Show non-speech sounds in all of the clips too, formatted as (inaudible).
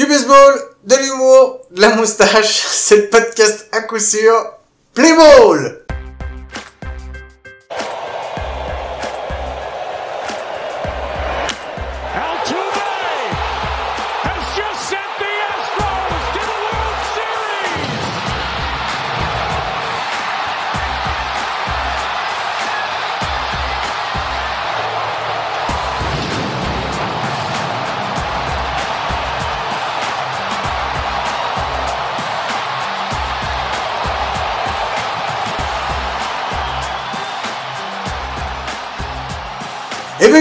Du baseball, de l'humour, de la moustache, (laughs) c'est le podcast à coup sûr. Play ball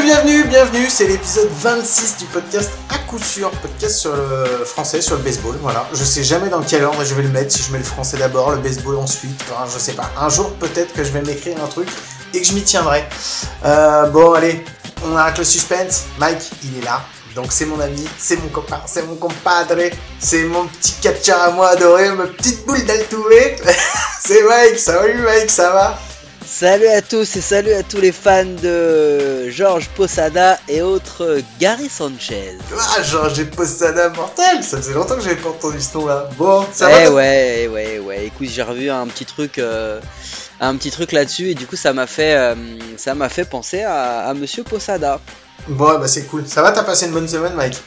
bienvenue, bienvenue, c'est l'épisode 26 du podcast à coup sûr, podcast sur le français, sur le baseball, voilà. Je sais jamais dans quel ordre je vais le mettre, si je mets le français d'abord, le baseball ensuite, enfin, je sais pas. Un jour peut-être que je vais m'écrire un truc et que je m'y tiendrai. Euh, bon allez, on arrête le suspense, Mike, il est là. Donc c'est mon ami, c'est mon copain, c'est mon compadre, c'est mon petit catcher à moi adoré, ma petite boule d'Altuve. (laughs) c'est Mike, salut Mike, ça va? Salut à tous et salut à tous les fans de Georges Posada et autres Gary Sanchez. Ah, genre j'ai Postada mortel, ça faisait longtemps que j'avais pas entendu ce nom-là. Bon, ça Eh va ouais, eh ouais, eh ouais. Écoute, j'ai revu un petit truc, euh, un petit truc là-dessus et du coup ça m'a fait, euh, ça m'a fait penser à, à Monsieur Posada. Bon, bah c'est cool. Ça va, t'as passé une bonne semaine, Mike?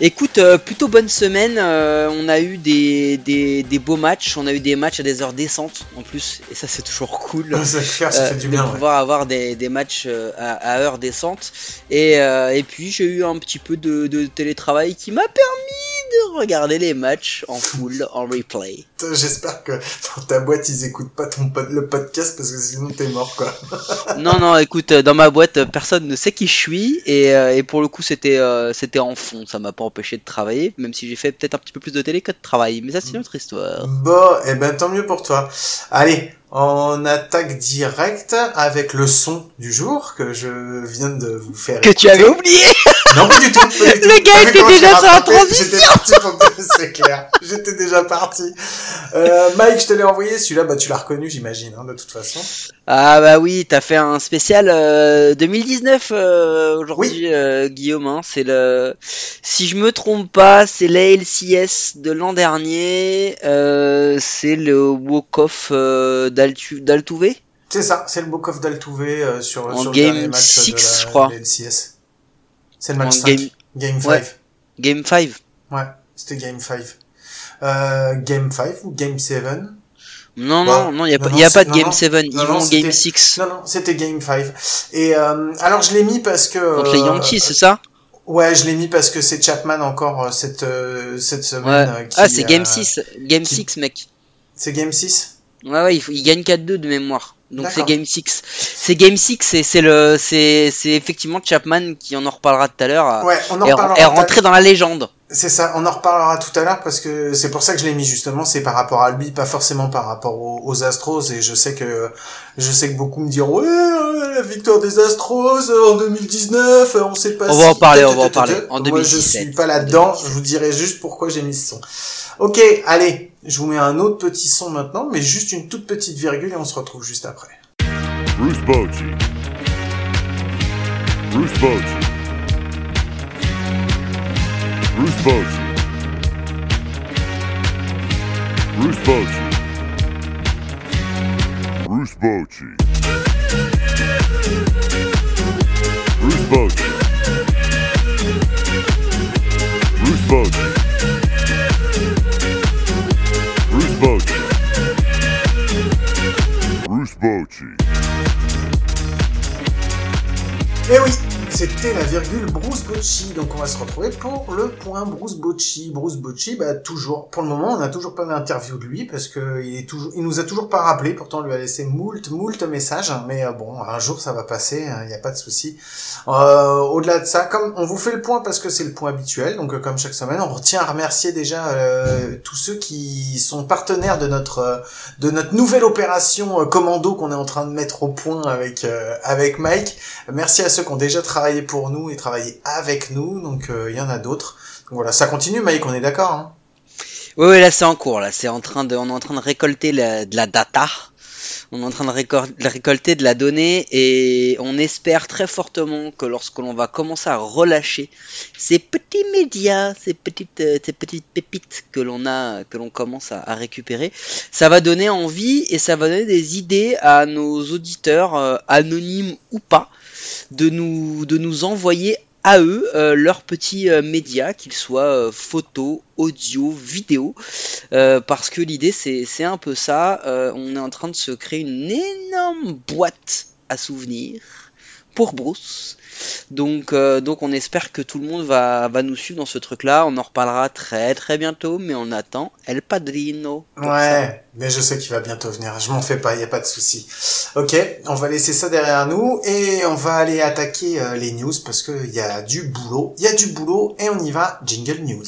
Écoute, euh, plutôt bonne semaine. euh, on a eu des, des, des beaux matchs. On a eu des matchs à des heures décentes en plus, et ça c'est toujours cool. Ça fait faire, ça euh, fait du de bien, ouais. pouvoir avoir des, des matchs à, à heure décente. Et, et puis j'ai eu un petit peu de, de télétravail qui m'a permis de regarder les matchs en full, en replay. J'espère que dans ta boîte, ils écoutent pas ton pod- le podcast parce que sinon t'es mort, quoi. (laughs) non, non, écoute, euh, dans ma boîte, euh, personne ne sait qui je suis. Et, euh, et pour le coup, c'était euh, c'était en fond. Ça m'a pas empêché de travailler, même si j'ai fait peut-être un petit peu plus de télé que de travail. Mais ça, c'est une autre histoire. Bon, et ben tant mieux pour toi. Allez, on attaque direct avec le son du jour que je viens de vous faire. Que tu avais oublié Non, pas du tout. pas du (laughs) tout. Le gars était déjà sur la transition. J'étais parti pour te... c'est clair. J'étais déjà parti. Euh, Mike, je te l'ai envoyé. Celui-là, bah, tu l'as reconnu, j'imagine, hein, de toute façon. Ah bah oui, t'as fait un spécial euh, 2019 euh, aujourd'hui, euh, Guillaume. hein. c'est le, si je me trompe pas, c'est l'ALCS de l'an dernier. euh, c'est le walk-off euh, d'Altu- d'Altuve. C'est ça, c'est le Book of d'Altuve euh, sur, En sur game le dernier match six, de la, je crois. LCS. C'est le match En 5. game- Game 5. Ouais. Game 5. Ouais, c'était Game 5. Euh, game 5 ou Game 7 Non, Bah, non, non, il n'y a, non, pas- non, y a c'est- pas de Game non. 7, ils vont Game 6 Non, non, c'était Game 5. Et euh, alors je l'ai mis parce que... contre les euh, Yankees, c'est ça? Ouais, je l'ai mis parce que c'est Chapman encore euh, cette, euh, cette semaine. Ouais. qui, Ah, c'est Game euh, 6, Game qui- 6, mec. C'est Game 6 Ouais, ouais, il, faut- il gagne 4-2 de mémoire. Donc c'est. Game 6. C'est Game 6, c'est c'est le c'est c'est effectivement Chapman qui on en reparlera tout à l'heure Ouais, on en est, reparlera. est à- rentré dans la légende. C'est ça, on en reparlera tout à l'heure parce que c'est pour ça que je l'ai mis justement, c'est par rapport à lui, pas forcément par rapport aux, aux Astros et je sais que je sais que beaucoup me diront ouais la victoire des Astros euh, en 2019, euh, on sait pas On si- va en parler, on va en parler. En Moi je 2017. suis pas là-dedans, je vous dirai juste pourquoi j'ai mis ce son. OK, allez, je vous mets un autre petit son maintenant mais juste une toute petite virgule et on se retrouve juste après. Bruce. Bruce. Bruce. Donc on va se retrouver pour le point Bruce Bocci. Bruce Bocci, bah toujours, pour le moment, on n'a toujours pas d'interview de lui parce que il est toujours, il nous a toujours pas rappelé. Pourtant, on lui a laissé moult, moult messages. Mais euh, bon, un jour ça va passer, il n'y a pas de souci. Euh, Au-delà de ça, comme on vous fait le point parce que c'est le point habituel, donc euh, comme chaque semaine, on retient à remercier déjà euh, tous ceux qui sont partenaires de notre de notre nouvelle opération commando qu'on est en train de mettre au point avec avec Mike. Merci à ceux qui ont déjà travaillé pour nous et travaillé avec nous. Donc euh, il y en a d'autres. Voilà, ça continue, Mike. On est d'accord. Hein? Ouais, là c'est en cours, là c'est en train de on est en train de récolter la- de la data. On est en train de, récolter de la donnée et on espère très fortement que lorsque l'on va commencer à relâcher ces petits médias, ces petites, euh, ces petites pépites que l'on a, que l'on commence à, à récupérer, ça va donner envie et ça va donner des idées à nos auditeurs, euh, anonymes ou pas, de nous, de nous envoyer à eux euh, leurs petits euh, médias, qu'ils soient euh, photos, audio, vidéo, euh, parce que l'idée c'est un peu ça, on est en train de se créer une énorme boîte à souvenirs pour Bruce. Donc, euh, donc on espère que tout le monde va, va nous suivre dans ce truc-là. On en reparlera très très bientôt, mais on attend El Padrino. ça. Ouais, mais je sais qu'il va bientôt venir. Je m'en fais pas, y a pas de souci. Ok, on va laisser ça derrière nous et on va aller attaquer euh, les news parce que il y a du boulot. Il y a du boulot et on y va. Jingle news.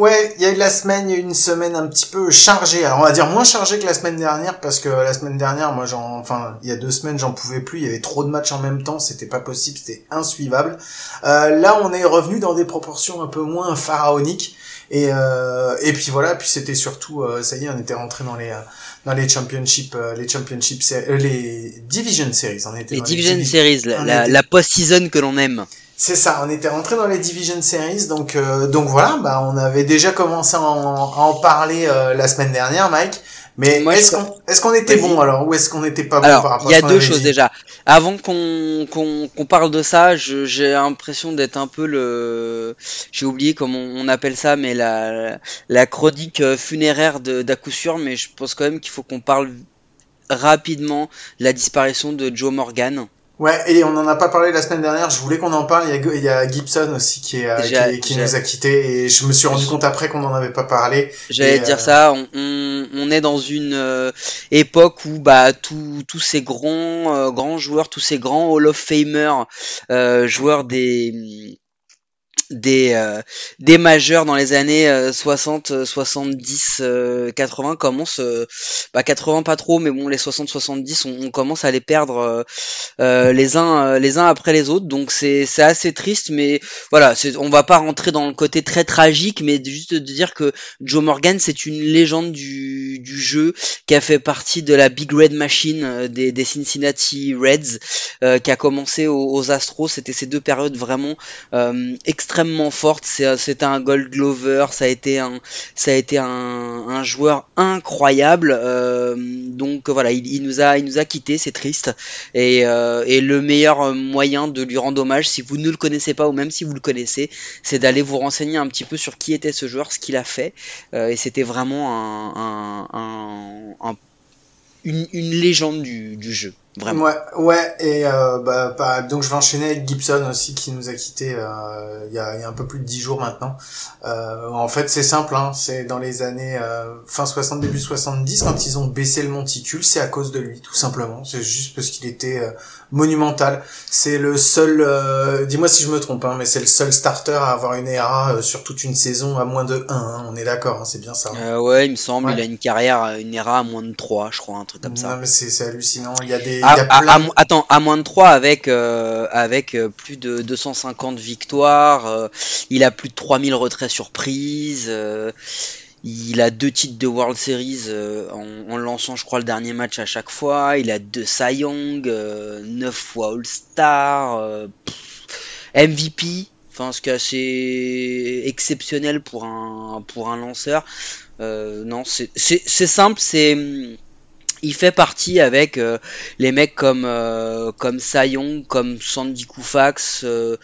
Ouais, il y a eu la semaine, il y a eu une semaine un petit peu chargée. Alors on va dire moins chargée que la semaine dernière parce que la semaine dernière, moi j'en, enfin, il y a deux semaines j'en pouvais plus. Il y avait trop de matchs en même temps, c'était pas possible, c'était insuivable. Euh, là, on est revenu dans des proportions un peu moins pharaoniques. Et euh, et puis voilà, puis c'était surtout, euh, ça y est, on était rentré dans les euh, dans les championships, euh, les championships, euh, les division series. On était Les Division divi- Series, la, on la, était- la post-season que l'on aime. C'est ça, on était rentré dans les Division Series, donc euh, donc voilà, bah on avait déjà commencé à en, à en parler euh, la semaine dernière, Mike. Mais est-ce qu'on était bon alors ou est-ce qu'on n'était pas bon par rapport il y a deux choses dit déjà. Avant qu'on qu'on parle de ça, j'ai l'impression d'être un peu le, j'ai oublié comment on appelle ça, mais la la chronique euh, funéraire d'à coup sûr, mais je pense quand même qu'il faut qu'on parle rapidement de la disparition de Joe Morgan. Ouais, et on en a pas parlé la semaine dernière. Je voulais qu'on en parle. Il y a, il y a Gibson aussi qui est euh, qui, nous a quittés et je me suis rendu compte après qu'on en avait pas parlé. J'allais dire euh, ça, on, on, on est dans une euh, époque où bah tous tous ces grands euh, grands joueurs, tous ces grands Hall of Famer euh, joueurs des des euh, des majeurs dans les années euh, 60 euh, 70 euh, 80 commencent euh, bah 80 pas trop mais bon les 60 70 on, on commence à les perdre euh, euh, les uns euh, les uns après les autres. Donc c'est c'est assez triste mais voilà c'est on va pas rentrer dans le côté très tragique mais juste de dire que Joe Morgan c'est une légende du du jeu qui a fait partie de la Big Red Machine des des Cincinnati Reds euh, qui a commencé aux, aux Astros. C'était ces deux périodes vraiment euh, extrêmement forte. C'est, euh, un Gold Glover, ça a été un, ça a été un, joueur incroyable. euh, donc voilà, il, nous a, il nous a quitté, c'est triste. Et, euh, le meilleur moyen de lui rendre hommage, si vous ne le connaissez pas ou même si vous le connaissez, c'est d'aller vous renseigner un petit peu sur qui était ce joueur, ce qu'il a fait. Euh, et c'était vraiment un, un, un- un- une, légende du jeu, vraiment. Ouais, ouais, et euh, bah, bah, donc je vais enchaîner avec Gibson aussi qui nous a quitté euh, il y, a, y a un peu plus de 10 jours maintenant. Euh, en fait, c'est simple, hein, c'est dans les années euh, fin 60 début 70 quand ils ont baissé le monticule, c'est à cause de lui tout simplement. C'est juste parce qu'il était euh, monumental. C'est le seul, euh, dis-moi si je me trompe, hein, mais c'est le seul starter à avoir une ERA euh, sur toute une saison à moins de 1. hein, on est d'accord, hein, c'est bien ça. Euh, ouais, il me semble, Ouais. il a une carrière, une ERA à moins de 3, je crois, un truc comme ça. Non mais c'est hallucinant. Il y a des, y À, a à- plein. à mo- attends, à moins de 3 avec, euh, avec euh, plus de 250 victoires, euh, il a plus de 3000 retraits surprises, euh, il a deux titres de World Series en, en lançant, je crois, le dernier match à chaque fois, il a deux Cy Young, euh, 9 fois All-Star, MVP, enfin ce qui est assez exceptionnel pour un, pour un lanceur. Non, c'est simple, c'est il fait partie avec euh, les mecs comme euh, comme comme Sandy Koufax, euh,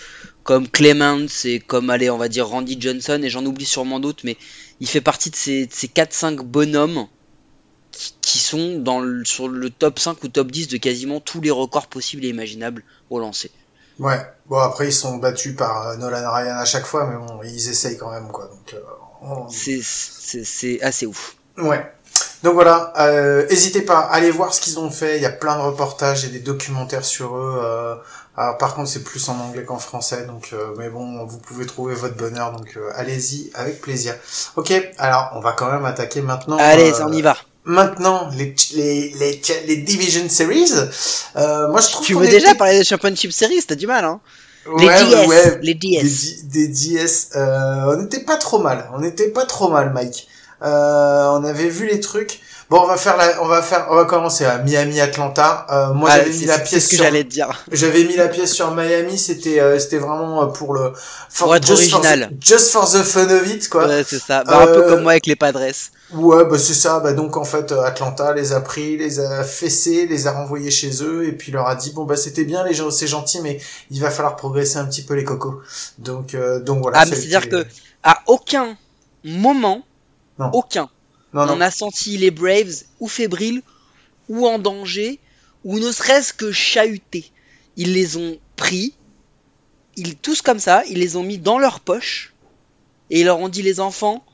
comme Clements et comme allez on va dire Randy Johnson et j'en oublie sûrement d'autres mais il fait partie de ces, de ces 4-5 bonhommes qui, qui sont dans le, sur le top 5 ou top 10 de quasiment tous les records possibles et imaginables au lancer. Ouais. Bon après ils sont battus par euh, Nolan Ryan à chaque fois, mais bon ils essayent quand même quoi. Donc on- c'est assez ouf. ouais. Donc voilà, euh, hésitez pas, allez voir ce qu'ils ont fait. Il y a plein de reportages et des documentaires sur eux. euh, alors par contre c'est plus en anglais qu'en français, donc euh, mais bon vous pouvez trouver votre bonheur, donc euh, allez-y avec plaisir. Ok, alors on va quand même attaquer maintenant. Allez, euh, on y va. maintenant les les les, les Division Series, euh, moi je trouve Tu veux déjà parler des Championship Series T'as du mal, hein? Les Ouais, DS, ouais, les DS. des DS, euh, on n'était pas trop mal, on n'était pas trop mal, Mike. Euh, on avait vu les trucs. Bon, on va faire la, on va faire, on va commencer à Miami, Atlanta. Euh, moi, Ah, j'avais c'est- mis la c'est pièce ce que sur, j'allais te dire. j'avais mis la pièce sur Miami. C'était, euh, c'était vraiment euh, pour le, for- Pour être just for the- original. just for the fun of it, quoi. Ouais, c'est ça. Bah, Un peu Euh, comme moi avec les Padres. Ouais, bah c'est ça. Bah donc en fait, Atlanta les a pris, les a fessés, les a renvoyés chez eux, et puis leur a dit bon bah c'était bien les gens, c'est gentil, mais il va falloir progresser un petit peu les cocos. Donc euh, donc voilà. Ah, mais a c'est-à-dire été- que à aucun moment, Non. aucun, non non. on a senti les Braves ou fébriles, ou en danger, ou ne serait-ce que chahutés. Ils les ont pris, ils tous comme ça, ils les ont mis dans leur poche, et ils leur ont dit les enfants,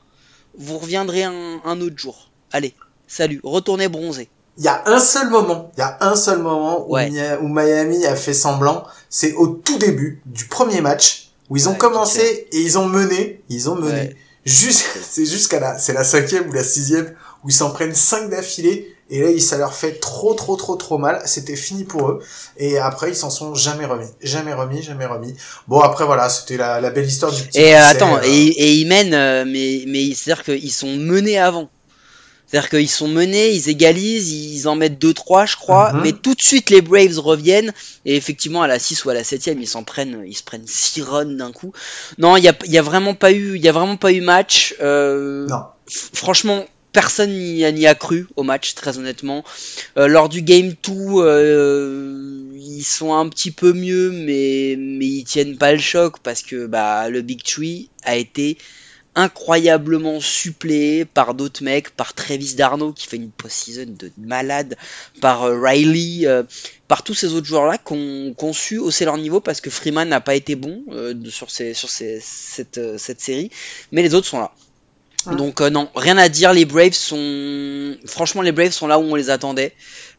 vous reviendrez un, un autre jour. Allez, salut, retournez bronzer. Il y a un seul moment, il y a un seul moment où, Ouais. Mia- où Miami a fait semblant, c'est au tout début du premier match où ils ont Ouais, commencé et ils ont mené, ils ont mené. Ouais. Juste, c'est jusqu'à la, c'est la cinquième ou la sixième où ils s'en prennent cinq d'affilée et là, ça leur fait trop, trop, trop, trop mal. C'était fini pour eux. Et après, ils s'en sont jamais remis, jamais remis, jamais remis. Bon, après voilà, c'était la, la belle histoire du petit. Et euh, attends, euh, et, et ils mènent, euh, mais, mais c'est-à-dire qu'ils sont menés avant. C'est-à-dire qu'ils sont menés, ils égalisent, ils en mettent 2-3 je crois, Mhm. mais tout de suite les Braves reviennent, et effectivement à la 6 ou à la 7 ils s'en prennent, ils se prennent 6 runs d'un coup. Non, il y a, il y a vraiment pas eu, y a vraiment pas eu match. Euh, Non. Franchement, personne n'y a, cru au match, très honnêtement. Euh, lors du game 2, euh, ils sont un petit peu mieux, mais, mais ils tiennent pas le choc parce que bah, le Big Tree a été incroyablement suppléé par d'autres mecs, par Travis Darno qui fait une post-season de malade, par euh, Riley, euh, par tous ces autres joueurs-là qui ont, qui ont su hausser leur niveau parce que Freeman n'a pas été bon euh, sur, ces, sur ces, cette, euh, cette série, mais les autres sont là. Ouais. Donc euh, non, rien à dire, les Braves sont... Franchement, les Braves sont là où on les attendait.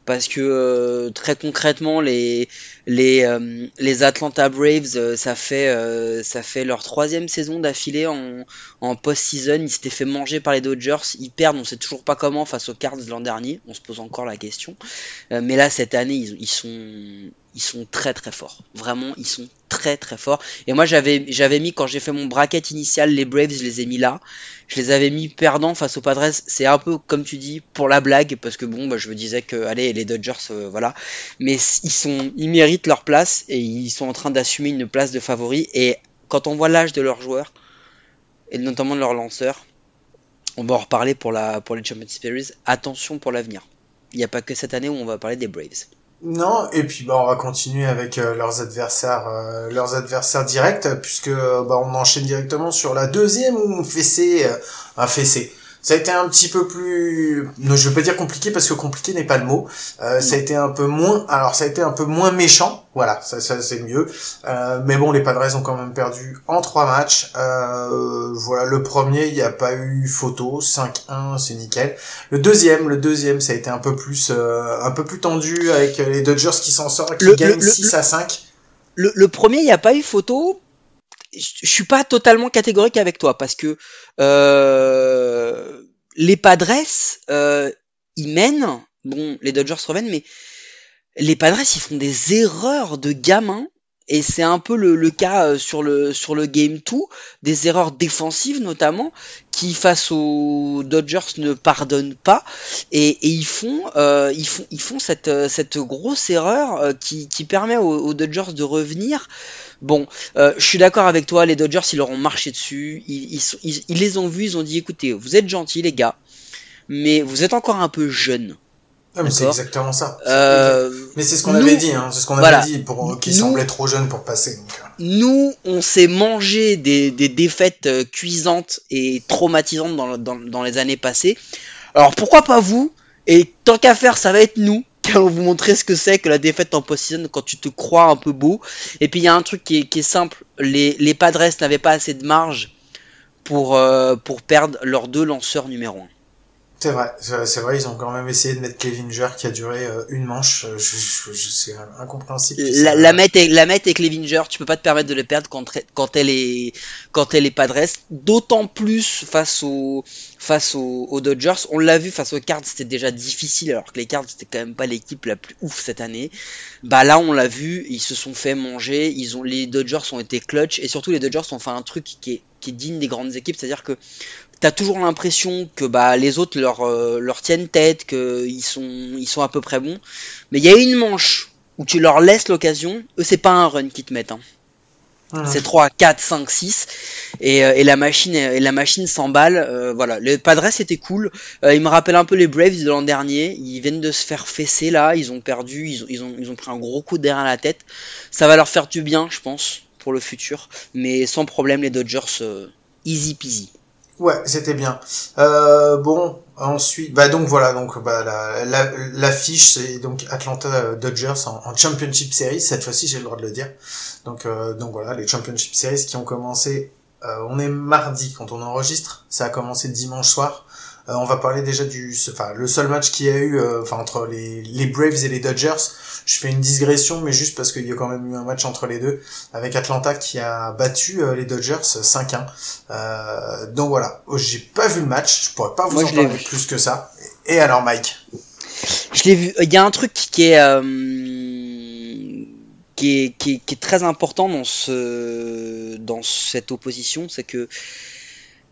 Parce que euh, très concrètement, les les euh, les Atlanta Braves, euh, ça fait euh, ça fait leur troisième saison d'affilée en en post-season. Ils s'étaient fait manger par les Dodgers. Ils perdent, on sait toujours pas comment face aux Cards l'an dernier. On se pose encore la question. Mais là cette année, ils, sont ils sont très très forts. Vraiment, ils sont très très forts. Et moi j'avais j'avais mis quand j'ai fait mon bracket initial, les Braves, je les ai mis là. Je les avais mis perdants face aux Padres. C'est un peu comme tu dis pour la blague parce que bon, bah, je me disais que allez les Dodgers, voilà. Mais ils sont, ils méritent leur place et ils sont en train d'assumer une place de favori. Et quand on voit l'âge de leurs joueurs et notamment de leurs lanceurs, on va en reparler pour la pour les Champions Series. Attention pour l'avenir. Il n'y a pas que cette année où on va parler des Braves. Non, et puis bah on va continuer avec euh, leurs adversaires, euh, leurs adversaires directs, puisque bah on enchaîne directement sur la deuxième où on fessé, euh, un fessé. Ça a été un petit peu plus, non, je veux pas dire compliqué parce que compliqué n'est pas le mot. Euh, ça a été un peu moins, alors ça a été un peu moins méchant, voilà, ça, ça c'est mieux. Euh, mais bon, les Padres ont quand même perdu en trois matchs. Euh, voilà, le premier, il n'y a pas eu photo, 5-1, c'est nickel. Le deuxième, le deuxième, ça a été un peu plus, euh, un peu plus tendu avec les Dodgers qui s'en sortent, qui Le- gagnent le- le- 6 à 5. Le, le premier, il n'y a pas eu photo. Je suis pas totalement catégorique avec toi parce que les Padres, euh, ils mènent. Bon, les Dodgers reviennent, mais les Padres, ils font des erreurs de gamins. Et c'est un peu le, le cas euh, sur le sur le game 2, des erreurs défensives notamment, qui face aux Dodgers ne pardonnent pas, et, et ils font euh, ils font ils font cette euh, cette grosse erreur qui, qui permet aux, Dodgers de revenir. Bon, je suis d'accord avec toi, les Dodgers ils leur ont marché dessus, ils, ils- ils les ont vus, ils ont dit écoutez, vous êtes gentils les gars, mais vous êtes encore un peu jeunes. Ah, mais c'est exactement ça. Euh, Mais c'est ce qu'on nous- avait dit, hein. C'est ce qu'on voilà. avait dit pour euh, qu'ils Nous- semblaient trop jeunes pour passer. donc, euh. nous, on s'est mangé des, des défaites euh, cuisantes et traumatisantes dans, dans, dans les années passées. Alors pourquoi pas vous? Et tant qu'à faire, ça va être nous (laughs) qui allons vous montrer ce que c'est que la défaite en post-season quand tu te crois un peu beau. Et puis il y a un truc qui est, qui est simple, les, les Padres n'avaient pas assez de marge pour, euh, pour perdre leurs deux lanceurs numéro 1. C'est vrai, c'est vrai, ils ont quand même essayé de mettre Clevinger qui a duré euh, une manche. euh, Je, je, je- c'est incompréhensible. La, la Met et la Met et Clevinger, tu peux pas te permettre de les perdre quand, quand elle est quand elle est Padres, d'autant plus face aux face aux, aux Dodgers. On l'a vu face aux Cards, c'était déjà difficile alors que les Cards c'était quand même pas l'équipe la plus ouf cette année. Bah là on l'a vu, ils se sont fait manger, ils ont les Dodgers ont été clutch et surtout les Dodgers ont fait un truc qui est qui est digne des grandes équipes, c'est-à-dire que T'as toujours l'impression que bah les autres leur euh, leur tiennent tête, que ils sont ils sont à peu près bons, mais il y a une manche où tu leur laisses l'occasion, eux c'est pas un run qu'ils te mettent, hein. C'est 3, 4, 5, 6 et, et la machine et la machine s'emballe. euh, voilà, le Padres était cool. Euh, il me rappelle un peu les Braves de l'an dernier. Ils viennent de se faire fesser là, ils ont perdu, ils ont, ils ont ils ont pris un gros coup derrière la tête. Ça va leur faire du bien, je pense, pour le futur. Mais sans problème, les Dodgers euh, easy peasy. Ouais, c'était bien. Euh, bon, ensuite, bah donc voilà, donc bah la la, l'affiche c'est donc Atlanta Dodgers en, en Championship Series. Cette fois-ci, j'ai le droit de le dire. Donc euh, donc voilà, les Championship Series qui ont commencé. euh, on est mardi quand on enregistre. Ça a commencé dimanche soir. Euh, on va parler déjà du, enfin le seul match qu'il y a eu, euh, enfin entre les les Braves et les Dodgers. Je fais une digression, mais juste parce qu'il y a quand même eu un match entre les deux, avec Atlanta qui a battu euh, les Dodgers 5-1. Euh, donc voilà, Oh, j'ai pas vu le match, je pourrais pas vous Moi, en parler vu. plus que ça. Et alors Mike? Je l'ai vu. Il y a un truc qui est, euh, qui est, qui est, qui est très important dans ce, dans cette opposition, c'est que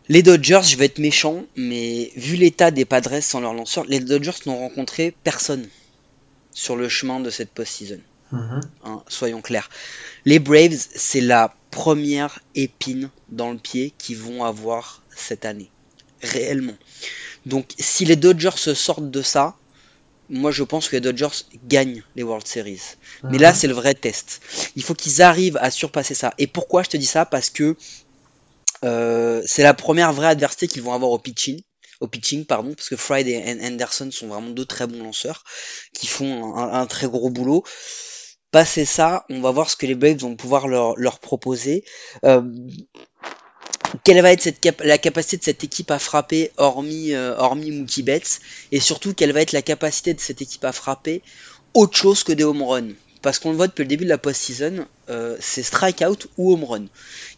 les Dodgers, je vais être méchant, mais vu l'état des Padres sans leur lanceur, les Dodgers n'ont rencontré personne sur le chemin de cette post-season. Mhm. hein, soyons clairs. Les Braves, c'est la première épine dans le pied qu'ils vont avoir cette année. Réellement. Donc, si les Dodgers se sortent de ça, moi je pense que les Dodgers gagnent les World Series. Mais là, Mhm. c'est le vrai test. Il faut qu'ils arrivent à surpasser ça. Et pourquoi je te dis ça? Parce que c'est la première vraie adversité qu'ils vont avoir au pitching. Au pitching, pardon, parce que Fried et An- Anderson sont vraiment deux très bons lanceurs qui font un, très gros boulot. Passer ça, on va voir ce que les Braves vont pouvoir leur, proposer. Euh, quelle va être la capacité de cette équipe à frapper hormis, euh, hormis Mookie Betts? Et surtout quelle va être la capacité de cette équipe à frapper autre chose que des home runs? Parce qu'on le voit depuis le début de la post-season, euh, c'est strikeout ou home run.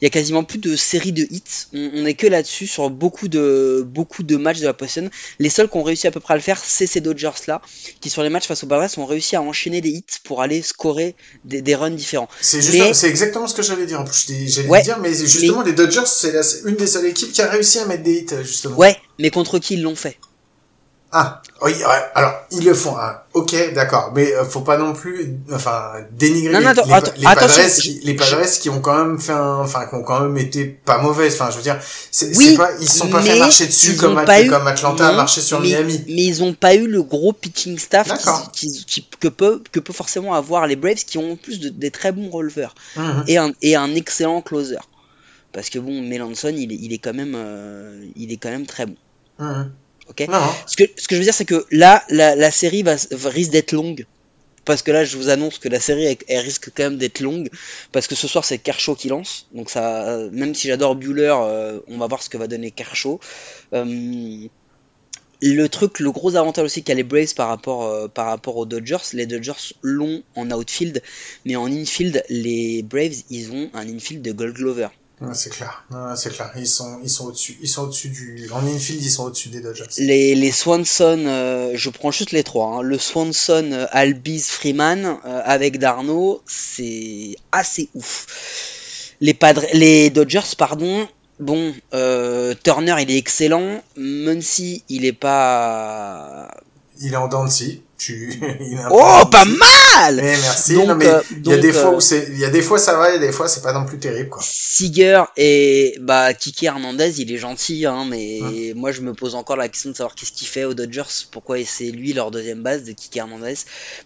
Il y a quasiment plus de séries de hits. On, on est que là-dessus sur beaucoup de beaucoup de matchs de la post-season. Les seuls qui ont réussi à peu près à le faire, c'est ces Dodgers là, qui sur les matchs face aux Padres ont réussi à enchaîner des hits pour aller scorer des, des runs différents. C'est Mais- exactement ce que j'allais dire. En plus, j'allais Ouais, dire, mais justement, les Dodgers, c'est une des seules équipes qui a réussi à mettre des hits, justement. Ouais, mais contre qui ils l'ont fait? Ah, oui, ouais, alors, ils le font, hein. ok, d'accord, mais euh, faut pas non plus, enfin, dénigrer Non, les, non, attends, les, attends, les attention, Padres, je- les Padres qui ont quand même fait un, enfin, qui ont quand même été pas mauvaises, enfin, je veux dire, c'est Oui, pas, ils se sont pas fait marcher dessus comme, At- eu- comme Atlanta a marché sur mais, Miami. Mais ils ont pas eu le gros pitching staff D'accord. qui, qui- qui- que, peut, que peut forcément avoir les Braves qui ont en plus de- des très bons releveurs Mhm. et un, et un excellent closer. Parce que bon, Melanson, il est, il est quand même, euh, il est quand même très bon. Mhm. Ok? Non, non. Ce que, ce que je veux dire, c'est que là, la, la série va, va- risque d'être longue. Parce que là, je vous annonce que la série, elle, elle risque quand même d'être longue. Parce que ce soir, c'est Kershaw qui lance. Donc ça, même si j'adore Bueller, euh, on va voir ce que va donner Kershaw. Euh, le truc, le gros avantage aussi qu'a les Braves par rapport, euh, par rapport aux Dodgers, les Dodgers l'ont en outfield, mais en infield, les Braves, ils ont un infield de Gold Glover. C'est clair. C'est clair. Ils sont, ils sont au-dessus. Ils sont au-dessus du, en infield, ils sont au-dessus des Dodgers. Les, les Swanson, euh, je prends juste les trois. hein. Le Swanson, euh, Albiz, Freeman euh, avec Darno, c'est assez ouf. Les, les Dodgers, pardon. Bon, Turner, il est excellent. Muncy, il est pas. Il est en dents de scie. Tu, (laughs) il est un peu Oh, pas mal. Mais merci. Donc, non, mais euh, il y a des fois euh, où c'est, il y a des fois ça va et des fois c'est pas non plus terrible, quoi. Seager et bah Kiki Hernandez, il est gentil, hein, mais moi je me pose encore la question de savoir qu'est-ce qu'il fait aux Dodgers, pourquoi c'est lui leur deuxième base de Kiki Hernandez.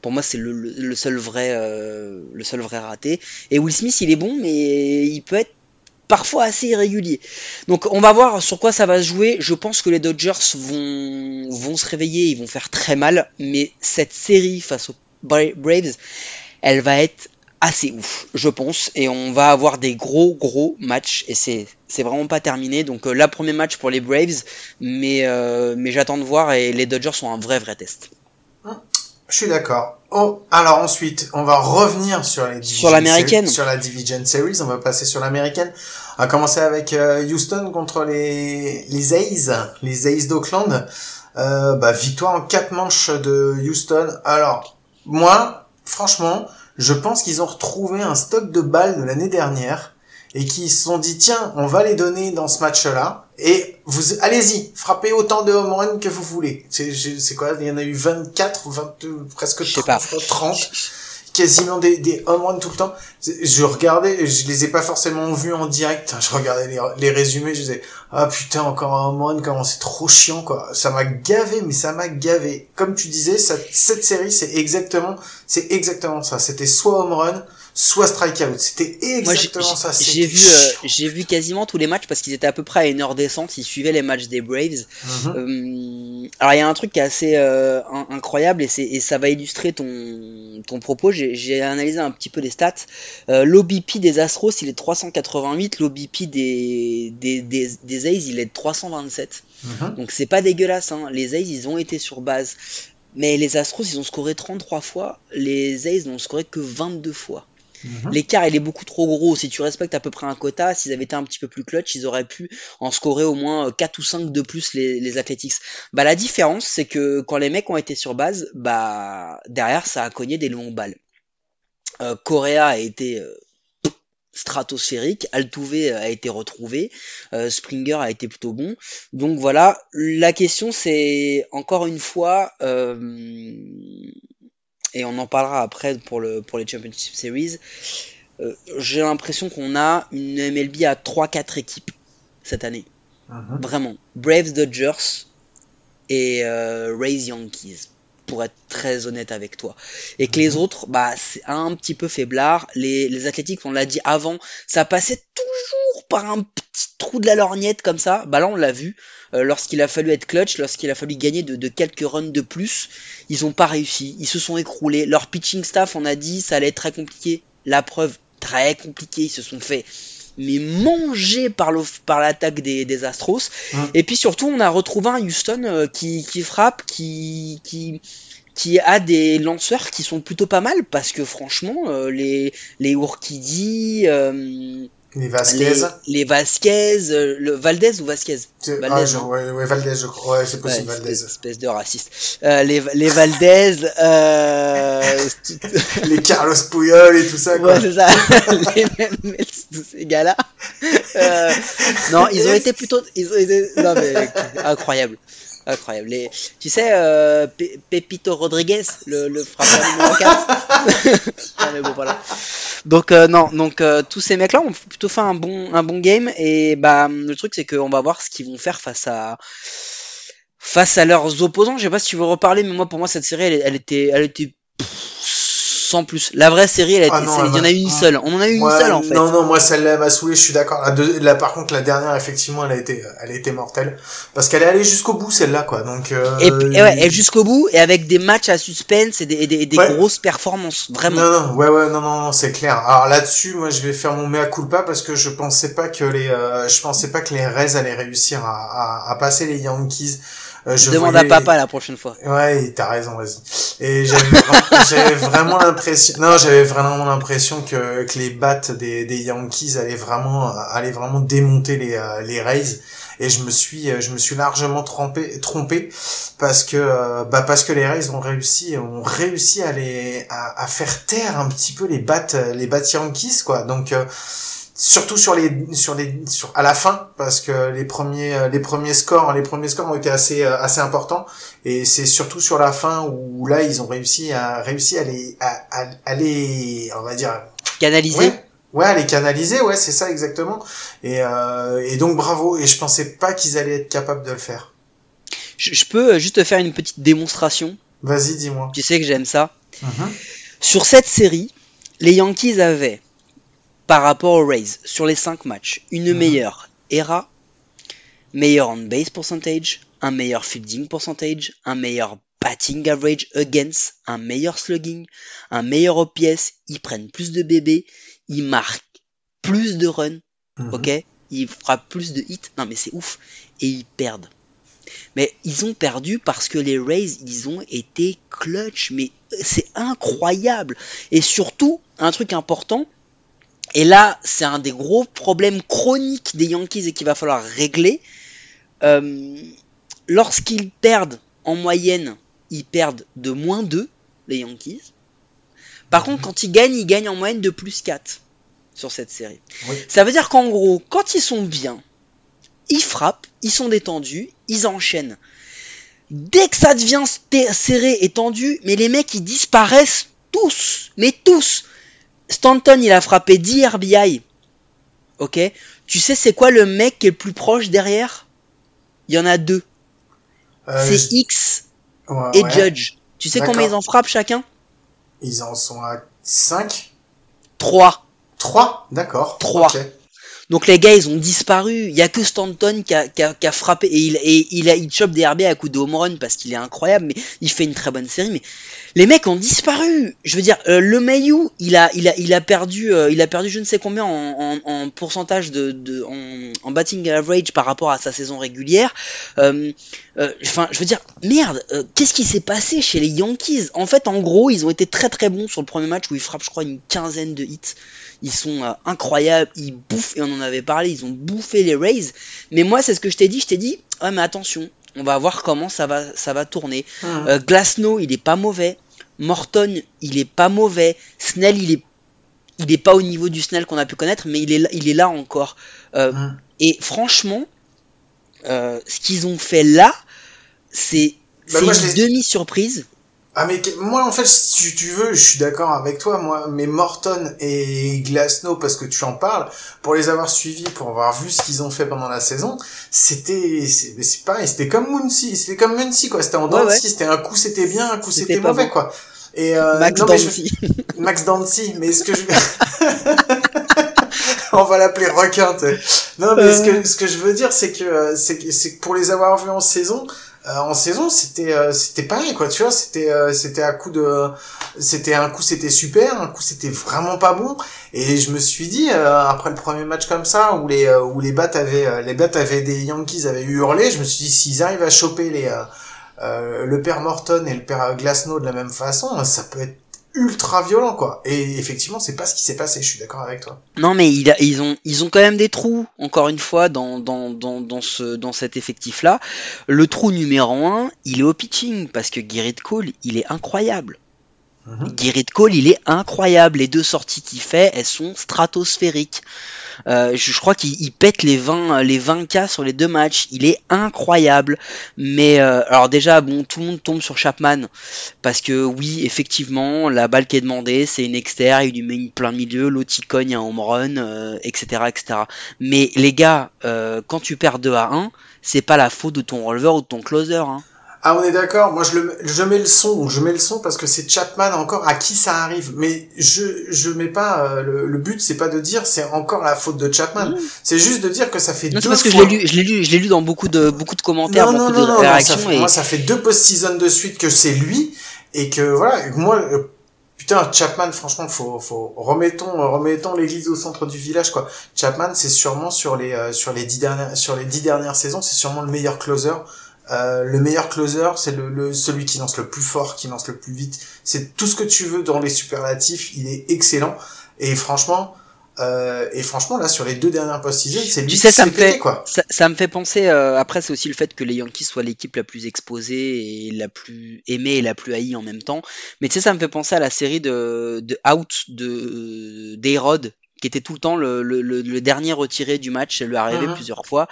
Pour moi, c'est le, le- le seul vrai, euh, le seul vrai raté. Et Will Smith, il est bon, mais il peut être parfois assez irrégulier. Donc on va voir sur quoi ça va se jouer. Je pense que les Dodgers vont, vont se réveiller, ils vont faire très mal, mais cette série face aux Bra- Braves, elle va être assez ouf, je pense, et on va avoir des gros gros matchs, et c'est c'est vraiment pas terminé. Donc euh, là, premier match pour les Braves, mais euh, mais j'attends de voir, et les Dodgers sont un vrai vrai test. Je suis d'accord. Oh, alors ensuite, on va revenir sur les Sur l'américaine. Sur la Division Series, on va passer sur l'américaine. On va commencer avec euh, Houston contre les les A's, les A's d'Oakland. Euh, bah, victoire en quatre manches de Houston. Alors, moi, franchement, je pense qu'ils ont retrouvé un stock de balles de l'année dernière et qu'ils se sont dit tiens, on va les donner dans ce match-là et vous allez-y, frappez autant de home runs que vous voulez. C'est c'est quoi Il y en a eu 24 ou 22 presque Je sais 30, pas. je crois, 30 quasiment des, des home runs tout le temps. Je regardais, je les ai pas forcément vus en direct. Je regardais les, les résumés, je disais ah putain encore un home run, comment c'est trop chiant quoi. Ça m'a gavé, mais ça m'a gavé. Comme tu disais, ça- cette série c'est exactement, c'est exactement ça. C'était soit home run, soit strikeout. C'était Moi, exactement ça. j'ai vu, euh, j'ai vu quasiment tous les matchs parce qu'ils étaient à peu près à une heure descente. Ils suivaient les matchs des Braves. Mhm. Euh, alors il y a un truc qui est assez euh, in- incroyable et, et ça va illustrer ton, ton propos. J'ai analysé un petit peu les stats. Euh, L'OBP des Astros il est de 388, l'OBP des, des, des, des A's il est de 327. Mhm. Donc c'est pas dégueulasse. Hein. Les A's ils ont été sur base. Mais les Astros ils ont scoré 33 fois, les A's n'ont scoré que 22 fois. Mhm. L'écart il est beaucoup trop gros. Si tu respectes à peu près un quota, s'ils avaient été un petit peu plus clutch, ils auraient pu en scorer au moins 4 ou 5 de plus les, les Athletics. Bah la différence c'est que quand les mecs ont été sur base, bah derrière ça a cogné des longues balles. Euh, Correa a été euh, stratosphérique, Altuve a été retrouvé, euh, Springer a été plutôt bon. Donc voilà, la question c'est encore une fois, euh, et on en parlera après pour, le, pour les Championship Series, euh, j'ai l'impression qu'on a une MLB à 3-4 équipes cette année. Mhm. Vraiment. Braves, Dodgers et euh, Rays Yankees, pour être très honnête avec toi. Et que les autres, bah, c'est un petit peu faiblard. Les, les Athletics, on l'a dit avant, ça passait toujours par un petit trou de la lorgnette comme ça. Bah là, on l'a vu. Euh, lorsqu'il a fallu être clutch, lorsqu'il a fallu gagner de, de quelques runs de plus, ils ont pas réussi. Ils se sont écroulés. Leur pitching staff, on a dit, ça allait être très compliqué. La preuve, très compliqué. Ils se sont fait mais mangé par l'attaque des, des Astros. Mm. Et puis surtout, on a retrouvé un Houston euh, qui, qui frappe, qui, qui, qui a des lanceurs qui sont plutôt pas mal parce que franchement, euh, les, les Urquidy, euh, Les les, Vasquez. les Vasquez, euh, le Valdez ou Vasquez? Valdez, ah, je- non ouais, ouais, Valdez, je crois. Ouais, c'est possible, Valdez. espèce de raciste. Euh, les, les Valdez, euh, (laughs) les Carlos Puyol et tout ça, quoi. Ouais, c'est ça. (laughs) les mêmes, tous ces gars-là. Non, ils ont été plutôt, ils ont été, non mais incroyable, incroyable. Les, tu sais, euh, Pe- Pepito Rodriguez, le, le frappeur numéro 4. (laughs) non mais bon voilà. Donc euh, non, donc euh, tous ces mecs-là ont plutôt fait un bon, un bon game et bah le truc c'est qu'on va voir ce qu'ils vont faire face à face à leurs opposants. Je sais pas si tu veux reparler, mais moi pour moi cette série elle, était, elle était pff, sans plus. La vraie série, elle a Ah été, non, il y en a eu une seule. On en a eu une Ouais, seule en fait. Non, non, moi celle-là elle m'a saoulé, je suis d'accord. La deux- par contre, la dernière, effectivement, elle a été, elle a été mortelle. Parce qu'elle est allée jusqu'au bout, celle-là, quoi. Donc, euh, Et, et ouais, et jusqu'au bout, et avec des matchs à suspense et des, et des, et des Ouais. grosses performances, vraiment. Non, non, ouais, ouais, non, non, non, c'est clair. Alors là-dessus, moi, je vais faire mon mea culpa parce que je pensais pas que les, euh, je pensais pas que les Rays allaient réussir à, à, à passer les Yankees. Euh, je Demande à papa la prochaine fois. Ouais, t'as raison, vas-y. Et j'avais vra- (laughs) j'avais vraiment l'impression, non, j'avais vraiment l'impression que, que les battes des, des Yankees allaient vraiment, allaient vraiment démonter les, euh, les Rays. Et je me suis, euh, je me suis largement trompé, trompé parce que, bah parce que les Rays ont réussi, ont réussi à les, à, à faire taire un petit peu les battes, les battes Yankees, quoi. Donc, surtout sur les sur les sur à la fin parce que les premiers euh, les premiers scores les premiers scores ont été assez euh, assez importants et c'est surtout sur la fin où là ils ont réussi à réussi à les à, à, à les on va dire Canalisé. ouais ouais à les canaliser ouais c'est ça exactement et euh, et donc bravo et je pensais pas qu'ils allaient être capables de le faire Je, je peux juste te faire une petite démonstration. vas-y dis-moi Tu sais que j'aime ça. Mhm. Sur cette série, les Yankees avaient, par rapport aux Rays, sur les 5 matchs, une Mhm. meilleure ERA, meilleure on base percentage, un meilleur fielding percentage, un meilleur batting average against, un meilleur slugging, un meilleur OPS, ils prennent plus de bébés, ils marquent plus de runs, Mhm. ok? Ils frappent plus de hits, non mais c'est ouf, et ils perdent. Mais ils ont perdu parce que les Rays, ils ont été clutch, mais c'est incroyable. Et surtout, un truc important, et là, c'est un des gros problèmes chroniques des Yankees et qu'il va falloir régler. Euh, Lorsqu'ils perdent en moyenne, ils perdent de moins 2, les Yankees. Par contre, quand ils gagnent, ils gagnent en moyenne de plus 4 sur cette série. Oui. Ça veut dire qu'en gros, quand ils sont bien, ils frappent, ils sont détendus, ils enchaînent. Dès que ça devient serré et tendu, mais les mecs ils disparaissent tous, mais tous. Stanton il a frappé 10 RBI. Ok? Tu sais c'est quoi le mec qui est le plus proche derrière? Il y en a deux. Euh, c'est X ouais, et ouais. Judge. Tu sais combien ils en frappent chacun? Ils en sont à 5 3. 3 D'accord. Trois. Ok. Donc les gars, ils ont disparu. Il y a que Stanton qui a, frappé et il, a il chope des RB à coup de home run parce qu'il est incroyable, mais il fait une très bonne série. Mais les mecs ont disparu. Je veux dire, euh, le Mayu, il a, perdu, euh, il a perdu je ne sais combien en, en, en pourcentage de, batting average par rapport à sa saison régulière. Euh, Enfin, je veux dire, merde, qu'est-ce qui s'est passé chez les Yankees? En fait, en gros, ils ont été très très bons sur le premier match où ils frappent, je crois, une quinzaine de hits. Ils sont euh, incroyables, ils bouffent, et on en avait parlé, ils ont bouffé les Rays. Mais moi, c'est ce que je t'ai dit, je t'ai dit, ouais, mais attention, on va voir comment ça va, ça va tourner. Mhm. Euh, Glasnow, il est pas mauvais. Morton, il est pas mauvais. Snell, il est, il est pas au niveau du Snell qu'on a pu connaître, mais il est là, il est là encore. Euh, Mhm. Et franchement, euh, ce qu'ils ont fait là, c'est Bah, une demi-surprise. Ah mais moi en fait si tu veux je suis d'accord avec toi moi mais Morton et Glasnow parce que tu en parles pour les avoir suivis pour avoir vu ce qu'ils ont fait pendant la saison c'était c'est pareil c'était comme Muncy c'était comme Muncy quoi c'était en Ouais, ouais. c'était un coup c'était bien un coup C'était mauvais bon. quoi et euh, Max non, mais je- Dancy. (laughs) Max Dancy, mais ce que je (laughs) on va l'appeler requin. Non, mais ce que ce que je veux dire, c'est que euh, c'est que c'est que pour les avoir vus en saison, euh, en saison, c'était euh, c'était pareil quoi. Tu vois, c'était euh, c'était à coup de c'était un coup c'était super, un coup c'était vraiment pas bon. Et je me suis dit euh, après le premier match comme ça où les euh, où les bats avaient euh, les bats avaient des Yankees avaient hurlé, je me suis dit s'ils arrivent à choper les euh, euh, le père Morton et le père Glasnow de la même façon, ça peut être ultra violent quoi. Et effectivement, c'est pas ce qui s'est passé, je suis d'accord avec toi. Non mais il a- ils ont ils ont quand même des trous encore une fois dans dans dans dans ce dans cet effectif là. Le trou numéro un, il est au pitching parce que Gerrit Cole, il est incroyable. Mhm. Gerrit Cole, il est incroyable. Les deux sorties qu'il fait, elles sont stratosphériques. Euh, je, crois qu'il il pète les 20 les 20 k sur les deux matchs. Il est incroyable. Mais euh, alors déjà, bon, tout le monde tombe sur Chapman parce que oui, effectivement, la balle qui est demandée, c'est une externe. Il lui met une plein milieu, l'autre il cogne un home run, euh, etc., etc. Mais les gars, quand tu perds 2 à 1, c'est pas la faute de ton releveur ou de ton closer. Hein. Ah, on est d'accord. Moi, je le, je mets le son. Je mets le son parce que c'est Chapman encore à qui ça arrive. Mais je, je mets pas. euh, le, le but, c'est pas de dire c'est encore la faute de Chapman. C'est juste de dire que ça fait Non, deux parce que je fois. l'ai lu, je l'ai lu, je l'ai lu dans beaucoup de beaucoup de commentaires, Non, non, beaucoup non, de non, non, ça réactions fait- et moi, ça fait deux post-season de suite que c'est lui et que voilà. moi, euh, putain, Chapman, franchement, faut, faut remettons, euh, remettons l'église au centre du village, quoi. Chapman, c'est sûrement sur les, euh, sur les dix dernières, sur les dix dernières saisons, c'est sûrement le meilleur closer. Euh, le meilleur closer, c'est le, le, celui qui lance le plus fort, qui lance le plus vite. C'est tout ce que tu veux dans les superlatifs. Il est excellent. Et franchement, euh, et franchement, là, sur les deux dernières post-season, c'est lui Tu sais, qui ça me fait- quoi. ça, ça me fait penser. euh, après, c'est aussi le fait que les Yankees soient l'équipe la plus exposée et la plus aimée et la plus haïe en même temps. Mais tu sais, ça me fait penser à la série de, de Out de d'Ayrod, qui était tout le temps le, le, le, le dernier retiré du match. Ça lui est arrivé Mhm. plusieurs fois.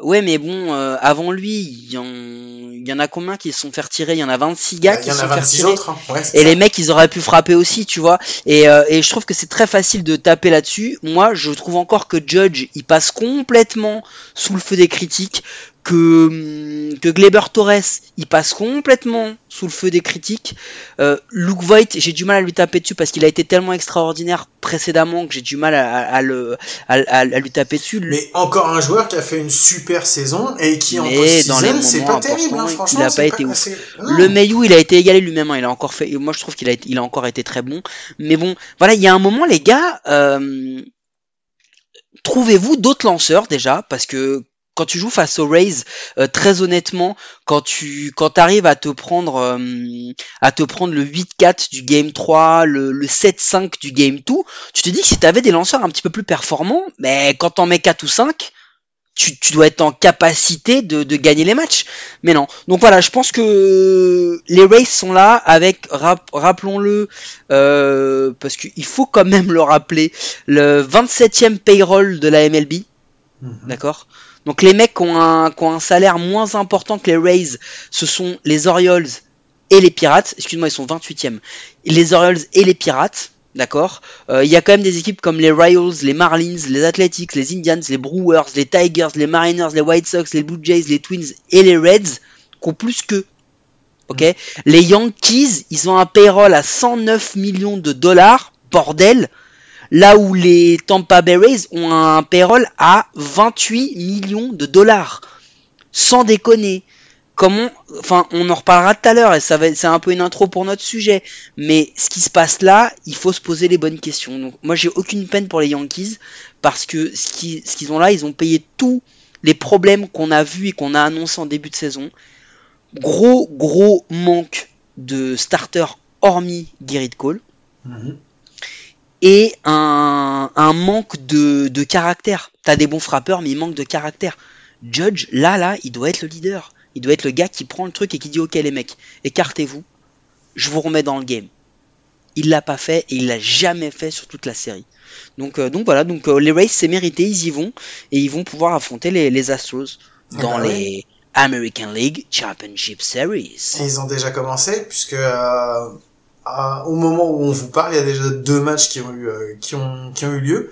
Ouais, mais bon, euh, avant lui, il y, en, il y en a combien qui se sont fait retirer Il y en a 26 gars Bah, qui y en se a sont fait 26 retirer. autres, hein. Ouais, Et ça. les mecs, ils auraient pu frapper aussi, tu vois. Et, euh, et je trouve que c'est très facile de taper là-dessus. Moi, je trouve encore que Judge, il passe complètement sous le feu des critiques. Que, hum, que Gleber Torres, il passe complètement sous le feu des critiques. Euh, Luke Voigt, j'ai du mal à lui taper dessus parce qu'il a été tellement extraordinaire précédemment que j'ai du mal à, à le, à, à- à lui taper dessus. Mais encore un joueur qui a fait une super saison et qui en Mais dans les post-season, c'est pas terrible, hein, franchement. il a pas été ouf. Le Mayu, il a été égalé lui-même. hein, Il a encore fait. Moi, je trouve qu'il a, été- il a encore été très bon. Mais bon, voilà, il y a un moment, les gars. euh, Trouvez-vous d'autres lanceurs déjà, parce que quand tu joues face aux Rays, euh, très honnêtement, quand tu quand arrives à te prendre euh, à te prendre le 8-4 du game 3, le, le 7-5 du game 2, tu te dis que si tu avais des lanceurs un petit peu plus performants, mais quand t'en mets 4 ou 5, tu, tu dois être en capacité de, de gagner les matchs. Mais non. Donc voilà, je pense que les Rays sont là avec, rap- rappelons-le, euh, parce qu'il faut quand même le rappeler, le 27e payroll de la MLB. Mhm. D'accord? Donc les mecs qui ont, un, qui ont un salaire moins important que les Rays, ce sont les Orioles et les Pirates. Excuse-moi, ils sont 28e. Les Orioles et les Pirates. D'accord Euh, Il y a quand même des équipes comme les Royals, les Marlins, les Athletics, les Indians, les Brewers, les Tigers, les Mariners, les White Sox, les Blue Jays, les Twins et les Reds qui ont plus que. Ok Les Yankees, ils ont un payroll à 109 millions de dollars. Bordel Là où les Tampa Bay Rays ont un payroll à 28 millions de dollars. Sans déconner. Comment, enfin, on en reparlera tout à l'heure et ça va, c'est un peu une intro pour notre sujet. Mais ce qui se passe là, il faut se poser les bonnes questions. Donc, moi, j'ai aucune peine pour les Yankees parce que ce qu'ils, ont là, ils ont payé tous les problèmes qu'on a vus et qu'on a annoncés en début de saison. Gros, gros manque de starter hormis Gerrit Cole Mhm. Et un, un manque de, de caractère. T'as des bons frappeurs, mais il manque de caractère. Judge, là, là, il doit être le leader. Il doit être le gars qui prend le truc et qui dit Ok, les mecs, écartez-vous, je vous remets dans le game. Il l'a pas fait et il l'a jamais fait sur toute la série. Donc, euh, donc voilà, donc euh, les Rays c'est mérité, ils y vont et ils vont pouvoir affronter les, les Astros dans Ah bah les American League Championship Series. Et ils ont déjà commencé, puisque euh, à- au moment où on vous parle, il y a déjà deux matchs qui ont eu, euh, qui ont, qui ont eu lieu.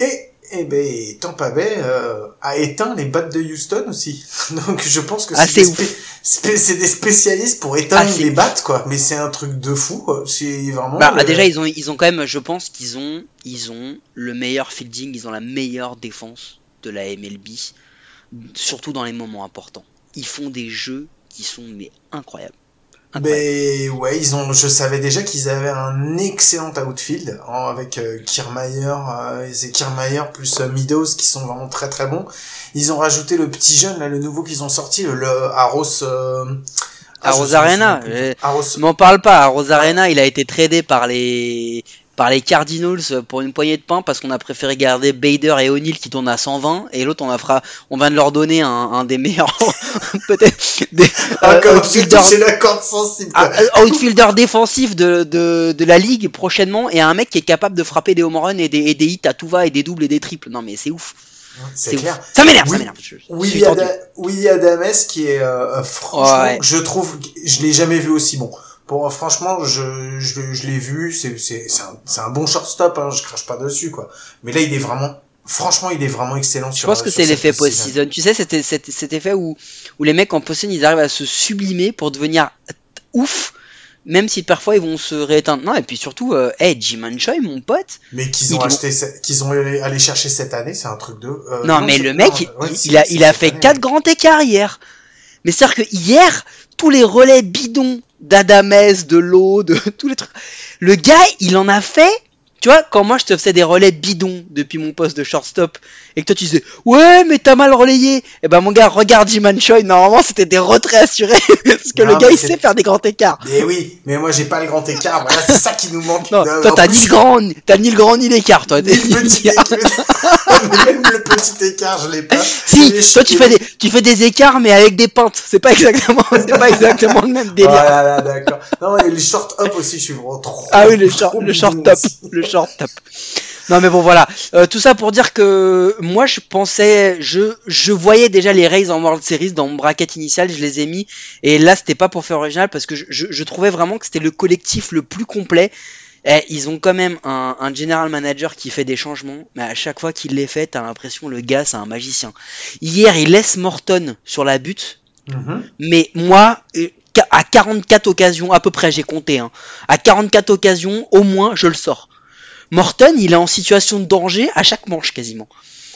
Et, et ben, Tampa Bay euh, a éteint les battes de Houston aussi. (laughs) Donc je pense que Ah, c'est des, spé- spé- c'est des spécialistes pour éteindre Ah, les battes, quoi. Mais c'est un truc de fou. C'est vraiment. Bah, le- déjà ils ont ils ont quand même je pense qu'ils ont ils ont le meilleur fielding, ils ont la meilleure défense de la MLB surtout dans les moments importants. Ils font des jeux qui sont mais incroyables. Mais ouais, ils ont. Je savais déjà qu'ils avaient un excellent outfield hein, avec euh, Kiermaier, euh, c'est Kiermaier plus euh, Meadows qui sont vraiment très très bons. Ils ont rajouté le petit jeune là, le nouveau qu'ils ont sorti, le, le Aros. Euh... ah, Arena, plus. euh, Aros. M'en parle pas, Rosarena, il a été tradé par les par les Cardinals pour une poignée de pain parce qu'on a préféré garder Bader et O'Neill qui tournent à 120 et l'autre on fera on vient de leur donner un, un des meilleurs (laughs) peut-être des Ah, euh, comme tu outfielder- touches la corde sensible. quoi. un outfielder défensif de, de, de la ligue prochainement et un mec qui est capable de frapper des home runs et des, et des hits à tout va et des doubles et des triples. Non mais c'est ouf. c'est clair. ouf. Ça m'énerve, Oui. ça m'énerve. Willy, Adames qui est euh, euh, franchement, Ouais. je trouve, je l'ai jamais vu aussi bon. Pour euh, franchement, je je, je l'ai vu, c'est c'est c'est un, bon shortstop, hein, je crache pas dessus quoi. Mais là, il est vraiment, franchement, il est vraiment excellent. Je sur, pense que sur c'est l'effet post-season. Tu sais, c'était cet, cet effet où, où les mecs en post-season, ils arrivent à se sublimer pour devenir ouf, même si parfois ils vont se rééteindre. Non, et puis surtout, euh, hey, Jiman Choi, mon pote. Mais qu'ils ont Ils acheté, qu'ils ont allé allé chercher cette année, c'est un truc de. euh, non, mais le mec, non, il, ouais, a, il a fait année, 4 grands écarts hier. Mais c'est-à-dire que hier, tous les relais bidons d'Adamès, de l'eau, de (laughs) tous les trucs. Le gars, il en a fait. Tu vois, quand moi je te faisais des relais bidons depuis mon poste de shortstop et que toi tu disais ouais mais t'as mal relayé, et ben mon gars regarde Jiman Choi, normalement c'était des retraits assurés (laughs) parce que Non, le gars il fait faire des grands écarts. Mais oui, mais moi j'ai pas le grand écart. Voilà, c'est ça qui nous manque. Non, toi t'as ni le grand, t'as ni le grand ni l'écart toi. ni le petit écart. Mais même le petit écart, je l'ai pas. (laughs) Si, Et toi tu fais des, tu fais des écarts mais avec des pentes. C'est pas exactement, (laughs) c'est pas exactement le même délire. Voilà, là, d'accord. Non, et les short up aussi, je suis vraiment trop. Ah oui, le short, le short top, le short top. Non mais bon voilà, Euh, tout ça pour dire que moi je pensais, je je voyais déjà les Rays en World Series dans mon bracket initial, je les ai mis et là c'était pas pour faire original parce que je, je, je trouvais vraiment que c'était le collectif le plus complet. Eh, ils ont quand même un, un general manager qui fait des changements, mais à chaque fois qu'il les fait, t'as l'impression le gars c'est un magicien. Hier, il laisse Morton sur la butte, Mhm. mais moi, euh, à 44 occasions, à peu près, j'ai compté, hein, à 44 occasions, au moins, je le sors. Morton, il est en situation de danger à chaque manche quasiment.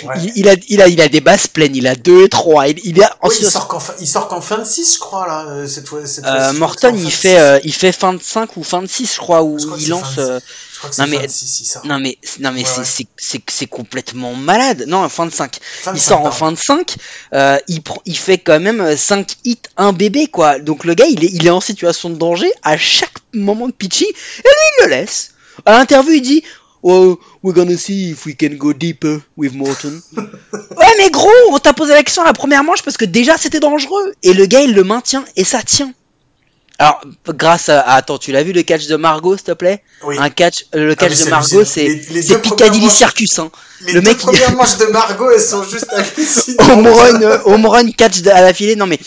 Ouais. Il, il a, il, a, il a des bases pleines, il a 2 3, il, il en Oui, il situation- sort qu'en fin, il sort qu'en fin de 6, je crois, là, euh, cette fois. Cette Euh, fois-ci, Morton, il fait, euh, il fait fin de 5 ou fin de 6, je crois, où Je crois il lance. euh, Je crois que non, mais- fin de 6, il sort. Non mais non mais Ouais, c'est ouais. complètement malade. Non, fin de 5. Fin de Il sort en fin de 5, euh, il il fait quand même 5 hits un bébé quoi. Donc le gars, il est il est en situation de danger à chaque moment de pitching et lui il le laisse. À l'interview, il dit Oh, we're gonna see if we can go deeper with Morton. (laughs) ouais, mais gros, on t'a posé la question à la première manche parce que déjà c'était dangereux. Et le gars, il le maintient et ça tient. Alors, grâce à. Attends, tu l'as vu le catch de Margot, s'il te plaît? Oui. Un catch, le Ah, catch de Margot, c'est Piccadilly Circus. Hein. Les le deux mec, il- premières (laughs) manches de Margot, elles sont juste hallucinantes. (laughs) Home run, euh, home run catch à la filée. Non mais,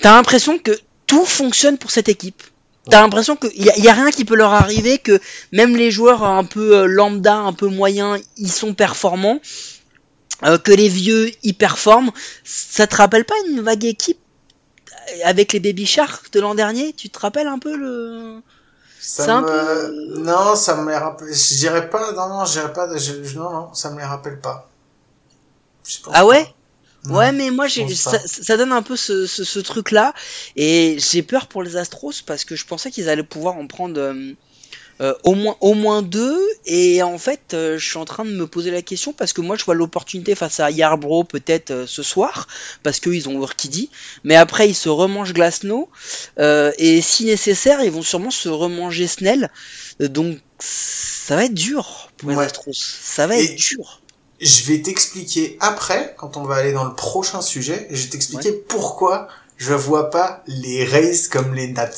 t'as l'impression que tout fonctionne pour cette équipe. T'as l'impression qu'il y, a- y a rien qui peut leur arriver, que même les joueurs un peu euh, lambda, un peu moyens, ils sont performants, euh, que les vieux ils performent. Ça te rappelle pas une vague équipe avec les Baby Sharks de l'an dernier? Tu te rappelles un peu le Ça me... Non, ça me les rappelle. Je dirais pas, non, non, je dirais pas, je... non, non, ça me les rappelle pas. Ah ouais? pas. Ouais, mais moi, j'ai, ça, ça donne un peu ce, ce, ce truc-là, et j'ai peur pour les Astros parce que je pensais qu'ils allaient pouvoir en prendre euh, euh, au moins au moins deux, et en fait, euh, je suis en train de me poser la question parce que moi, je vois l'opportunité face à Yarbrough peut-être euh, ce soir parce qu'ils ont Urquidy, mais après ils se remangent Glasnow, euh, et si nécessaire, ils vont sûrement se remanger Snell, donc ça va être dur pour les Ouais. Astros, ça va Et- être dur. Je vais t'expliquer après, quand on va aller dans le prochain sujet, je vais t'expliquer pourquoi je vois pas les Rays comme les Nats.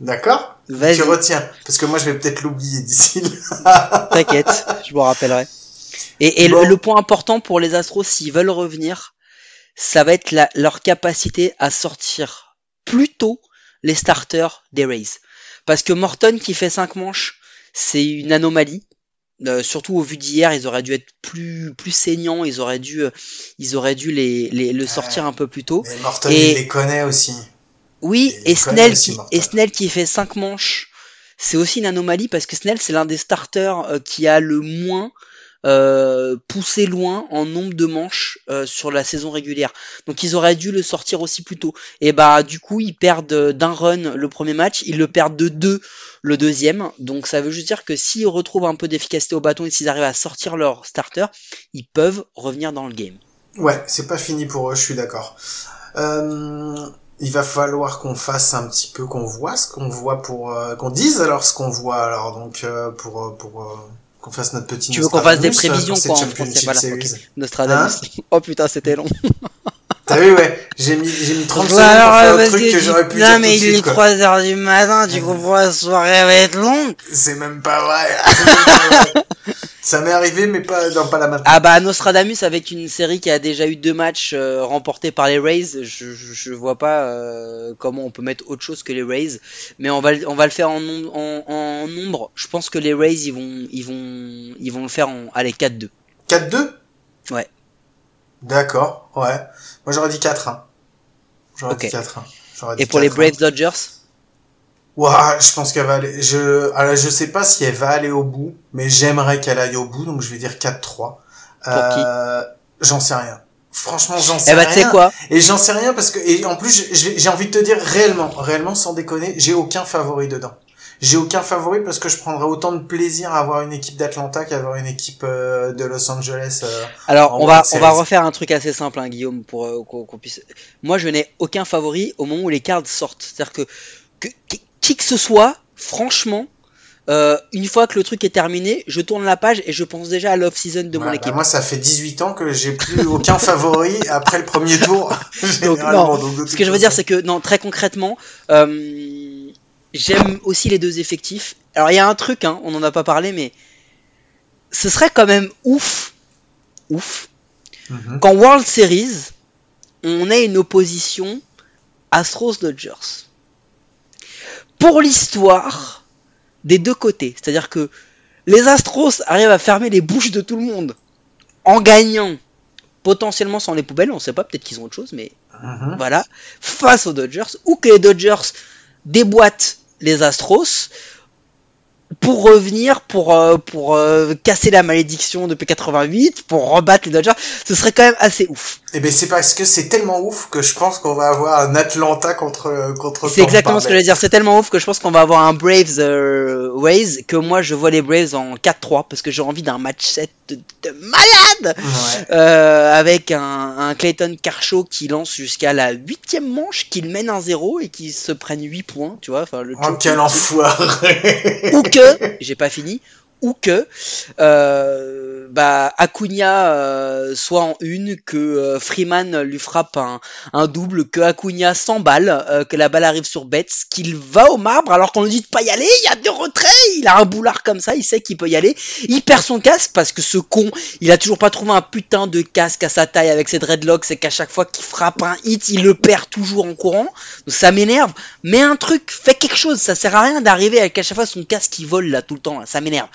D'accord? Vas-y. Tu retiens. Parce que moi, je vais peut-être l'oublier d'ici là. (laughs) T'inquiète, je me rappellerai. Et, et le- point important pour les Astros, s'ils veulent revenir, ça va être la- leur capacité à sortir plus tôt les starters des Rays. Parce que Morton qui fait 5 manches, c'est une anomalie. Euh, surtout au vu d'hier, ils auraient dû être plus plus saignants, ils auraient dû euh, ils auraient dû les, les le sortir un peu plus tôt. Mais Morton, Et- il les connaît aussi. Oui, Et Snell, aussi qui, Morton. et Snell qui fait 5 manches, c'est aussi une anomalie parce que Snell, c'est l'un des starters euh, qui a le moins euh, poussé loin en nombre de manches euh, sur la saison régulière. Donc ils auraient dû le sortir aussi plus tôt. Et bah du coup, ils perdent d'un run le premier match, ils le perdent de deux le deuxième. Donc ça veut juste dire que s'ils retrouvent un peu d'efficacité au bâton et s'ils arrivent à sortir leur starter, ils peuvent revenir dans le game. Ouais, c'est pas fini pour eux, je suis d'accord. Euh, il va falloir qu'on fasse un petit peu, qu'on voit ce qu'on voit pour, euh, qu'on dise alors ce qu'on voit alors donc euh, pour euh, pour euh, qu'on fasse notre petit. Tu veux qu'on fasse des euh, prévisions, pour quoi, en français, voilà, Series. ok. Nostradamus. oh putain, c'était long. (laughs) T'as vu ouais, j'ai mis j'ai mis 30 Ouais, secondes pour alors, faire un vas-y, truc que dis- j'aurais pu Non, dire mais tout il est suite, quoi. 3 heures du matin, tu comprends, la soirée va être longue. C'est même pas vrai. (laughs) c'est même pas vrai. Ça m'est arrivé mais pas dans pas la maintenant. Ah bah, Nostradamus avec une série qui a déjà eu deux matchs euh, remportés par les Rays, je, je, je vois pas euh, comment on peut mettre autre chose que les Rays. Mais on va, le- on va le faire en, nom- en, en nombre. Je pense que les Rays, ils vont, ils vont, ils vont le faire en, allez, 4-2. 4-2 Ouais. D'accord, ouais. Moi j'aurais dit 4-1. J'aurais Ok. dit 4-1. J'aurais dit Et pour les 4-1. Braves Dodgers? Ouah, je pense qu'elle va aller. Je, alors, je sais pas si elle va aller au bout, mais j'aimerais qu'elle aille au bout, donc je vais dire 4-3. Euh, j'en sais rien. Franchement, j'en sais Eh bah, rien. tu sais quoi? Et j'en sais rien parce que, et en plus, j'ai envie de te dire réellement, réellement, sans déconner, j'ai aucun favori dedans. J'ai aucun favori parce que je prendrais autant de plaisir à avoir une équipe d'Atlanta qu'à avoir une équipe euh, de Los Angeles. euh. Alors, on va, on va refaire un truc assez simple, hein, Guillaume, pour euh, qu'on puisse. Moi, je n'ai aucun favori au moment où les cartes sortent. C'est-à-dire que, que qui- que ce soit, franchement, une fois que le truc est terminé, je tourne la page et je pense déjà à l'off-season de mon équipe. bah, moi, ça fait 18 ans que j'ai plus aucun (laughs) favori après le premier tour. (laughs) Donc, non, Donc, Ce que je veux dire, c'est que, non, très concrètement, euh, j'aime aussi les deux effectifs. Alors, il y a un truc, hein, on n'en a pas parlé, mais ce serait quand même ouf, ouf, Mhm. qu'en World Series, on ait une opposition Astros-Dodgers. Pour l'histoire, des deux côtés. C'est-à-dire que les Astros arrivent à fermer les bouches de tout le monde en gagnant potentiellement sans les poubelles, on sait pas, peut-être qu'ils ont autre chose, mais Mhm. voilà, face aux Dodgers, ou que les Dodgers déboîtent les Astros pour revenir, pour, euh, pour euh, casser la malédiction depuis 88, pour rebattre les Dodgers, ce serait quand même assez ouf. Eh ben c'est parce que c'est tellement ouf que je pense qu'on va avoir un Atlanta contre contre. C'est exactement ce que je veux dire, c'est tellement ouf que je pense qu'on va avoir un Braves euh, Ways, que moi je vois les Braves en 4-3, parce que j'ai envie d'un match 7 de, de malade Ouais. Euh, avec un, un Clayton Kershaw qui lance jusqu'à la huitième manche, qu'il mène 1-0 et qui se prenne 8 points, tu vois. Enfin, le Oh quel enfoiré. ou que, (laughs) j'ai pas fini, ou que euh, bah, euh, soit en une, que euh, Freeman lui frappe un, un double, que Acuna s'emballe, euh, que la balle arrive sur Betts, qu'il va au marbre alors qu'on lui dit de pas y aller, il y a des retraits, il a un boulard comme ça, il sait qu'il peut y aller, il perd son casque parce que ce con, il a toujours pas trouvé un putain de casque à sa taille avec ses dreadlocks, c'est qu'à chaque fois qu'il frappe un hit, il le perd toujours en courant, donc ça m'énerve, mais un truc, fais quelque chose, ça sert à rien d'arriver avec à chaque fois son casque qui vole là tout le temps, ça m'énerve.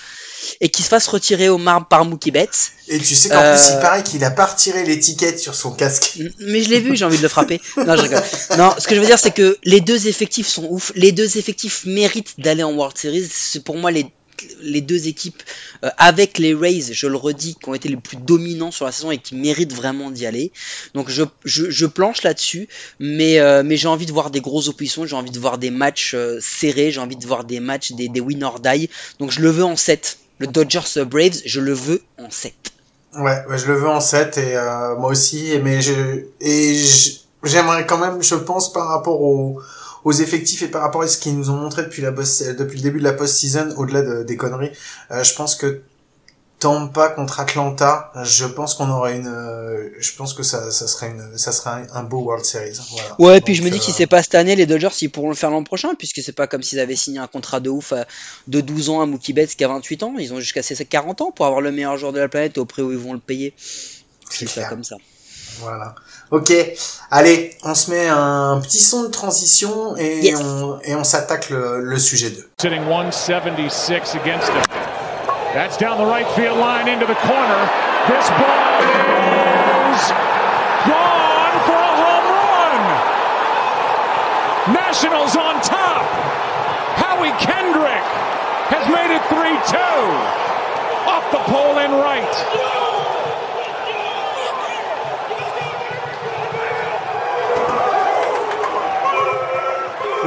Et qu'il se fasse retirer au marbre par Mookie Betts. Et tu sais qu'en Euh. plus il paraît qu'il a pas retiré l'étiquette sur son casque. Mais je l'ai vu, j'ai envie de le frapper. Non, je rigole. Non, ce que je veux dire, c'est que les deux effectifs sont ouf. Les deux effectifs méritent d'aller en World Series. C'est pour moi les les deux équipes euh, avec les Rays, je le redis, qui ont été les plus dominants sur la saison et qui méritent vraiment d'y aller. Donc je, je, planche là-dessus, mais, euh, mais j'ai envie de voir des grosses oppositions, j'ai envie de voir des matchs euh, serrés, j'ai envie de voir des matchs, des, des win or die. Donc je le veux en 7. Le Dodgers Braves, je le veux en 7. Ouais, je le veux en 7 et moi aussi, mais je et j'aimerais quand même, je pense, par rapport aux, aux effectifs et par rapport à ce qu'ils nous ont montré depuis la post, depuis le début de la post-season, au-delà de- des conneries, euh, je pense que Tampa contre Atlanta, je pense qu'on aurait une, euh, je pense que ça, ça serait une, ça serait un, un beau World Series. Voilà. Ouais, et puis Donc, je me dis que si euh, c'est pas cette année, les Dodgers ils pourront le faire l'an prochain, puisque c'est pas comme s'ils avaient signé un contrat de ouf à- de 12 ans à Mookie Betts qui a 28 ans. Ils ont jusqu'à ses 40 ans pour avoir le meilleur joueur de la planète au prix où ils vont le payer. C'est ça comme ça. Voilà. Ok. Allez, on se met un petit son de transition et Yes. on, et on s'attaque le, le sujet 2. Sitting 176 against him. That's down the right field line into the corner. This ball is gone for a home run. Nationals on top. Howie Kendrick has made it 3-2. Off the pole in right.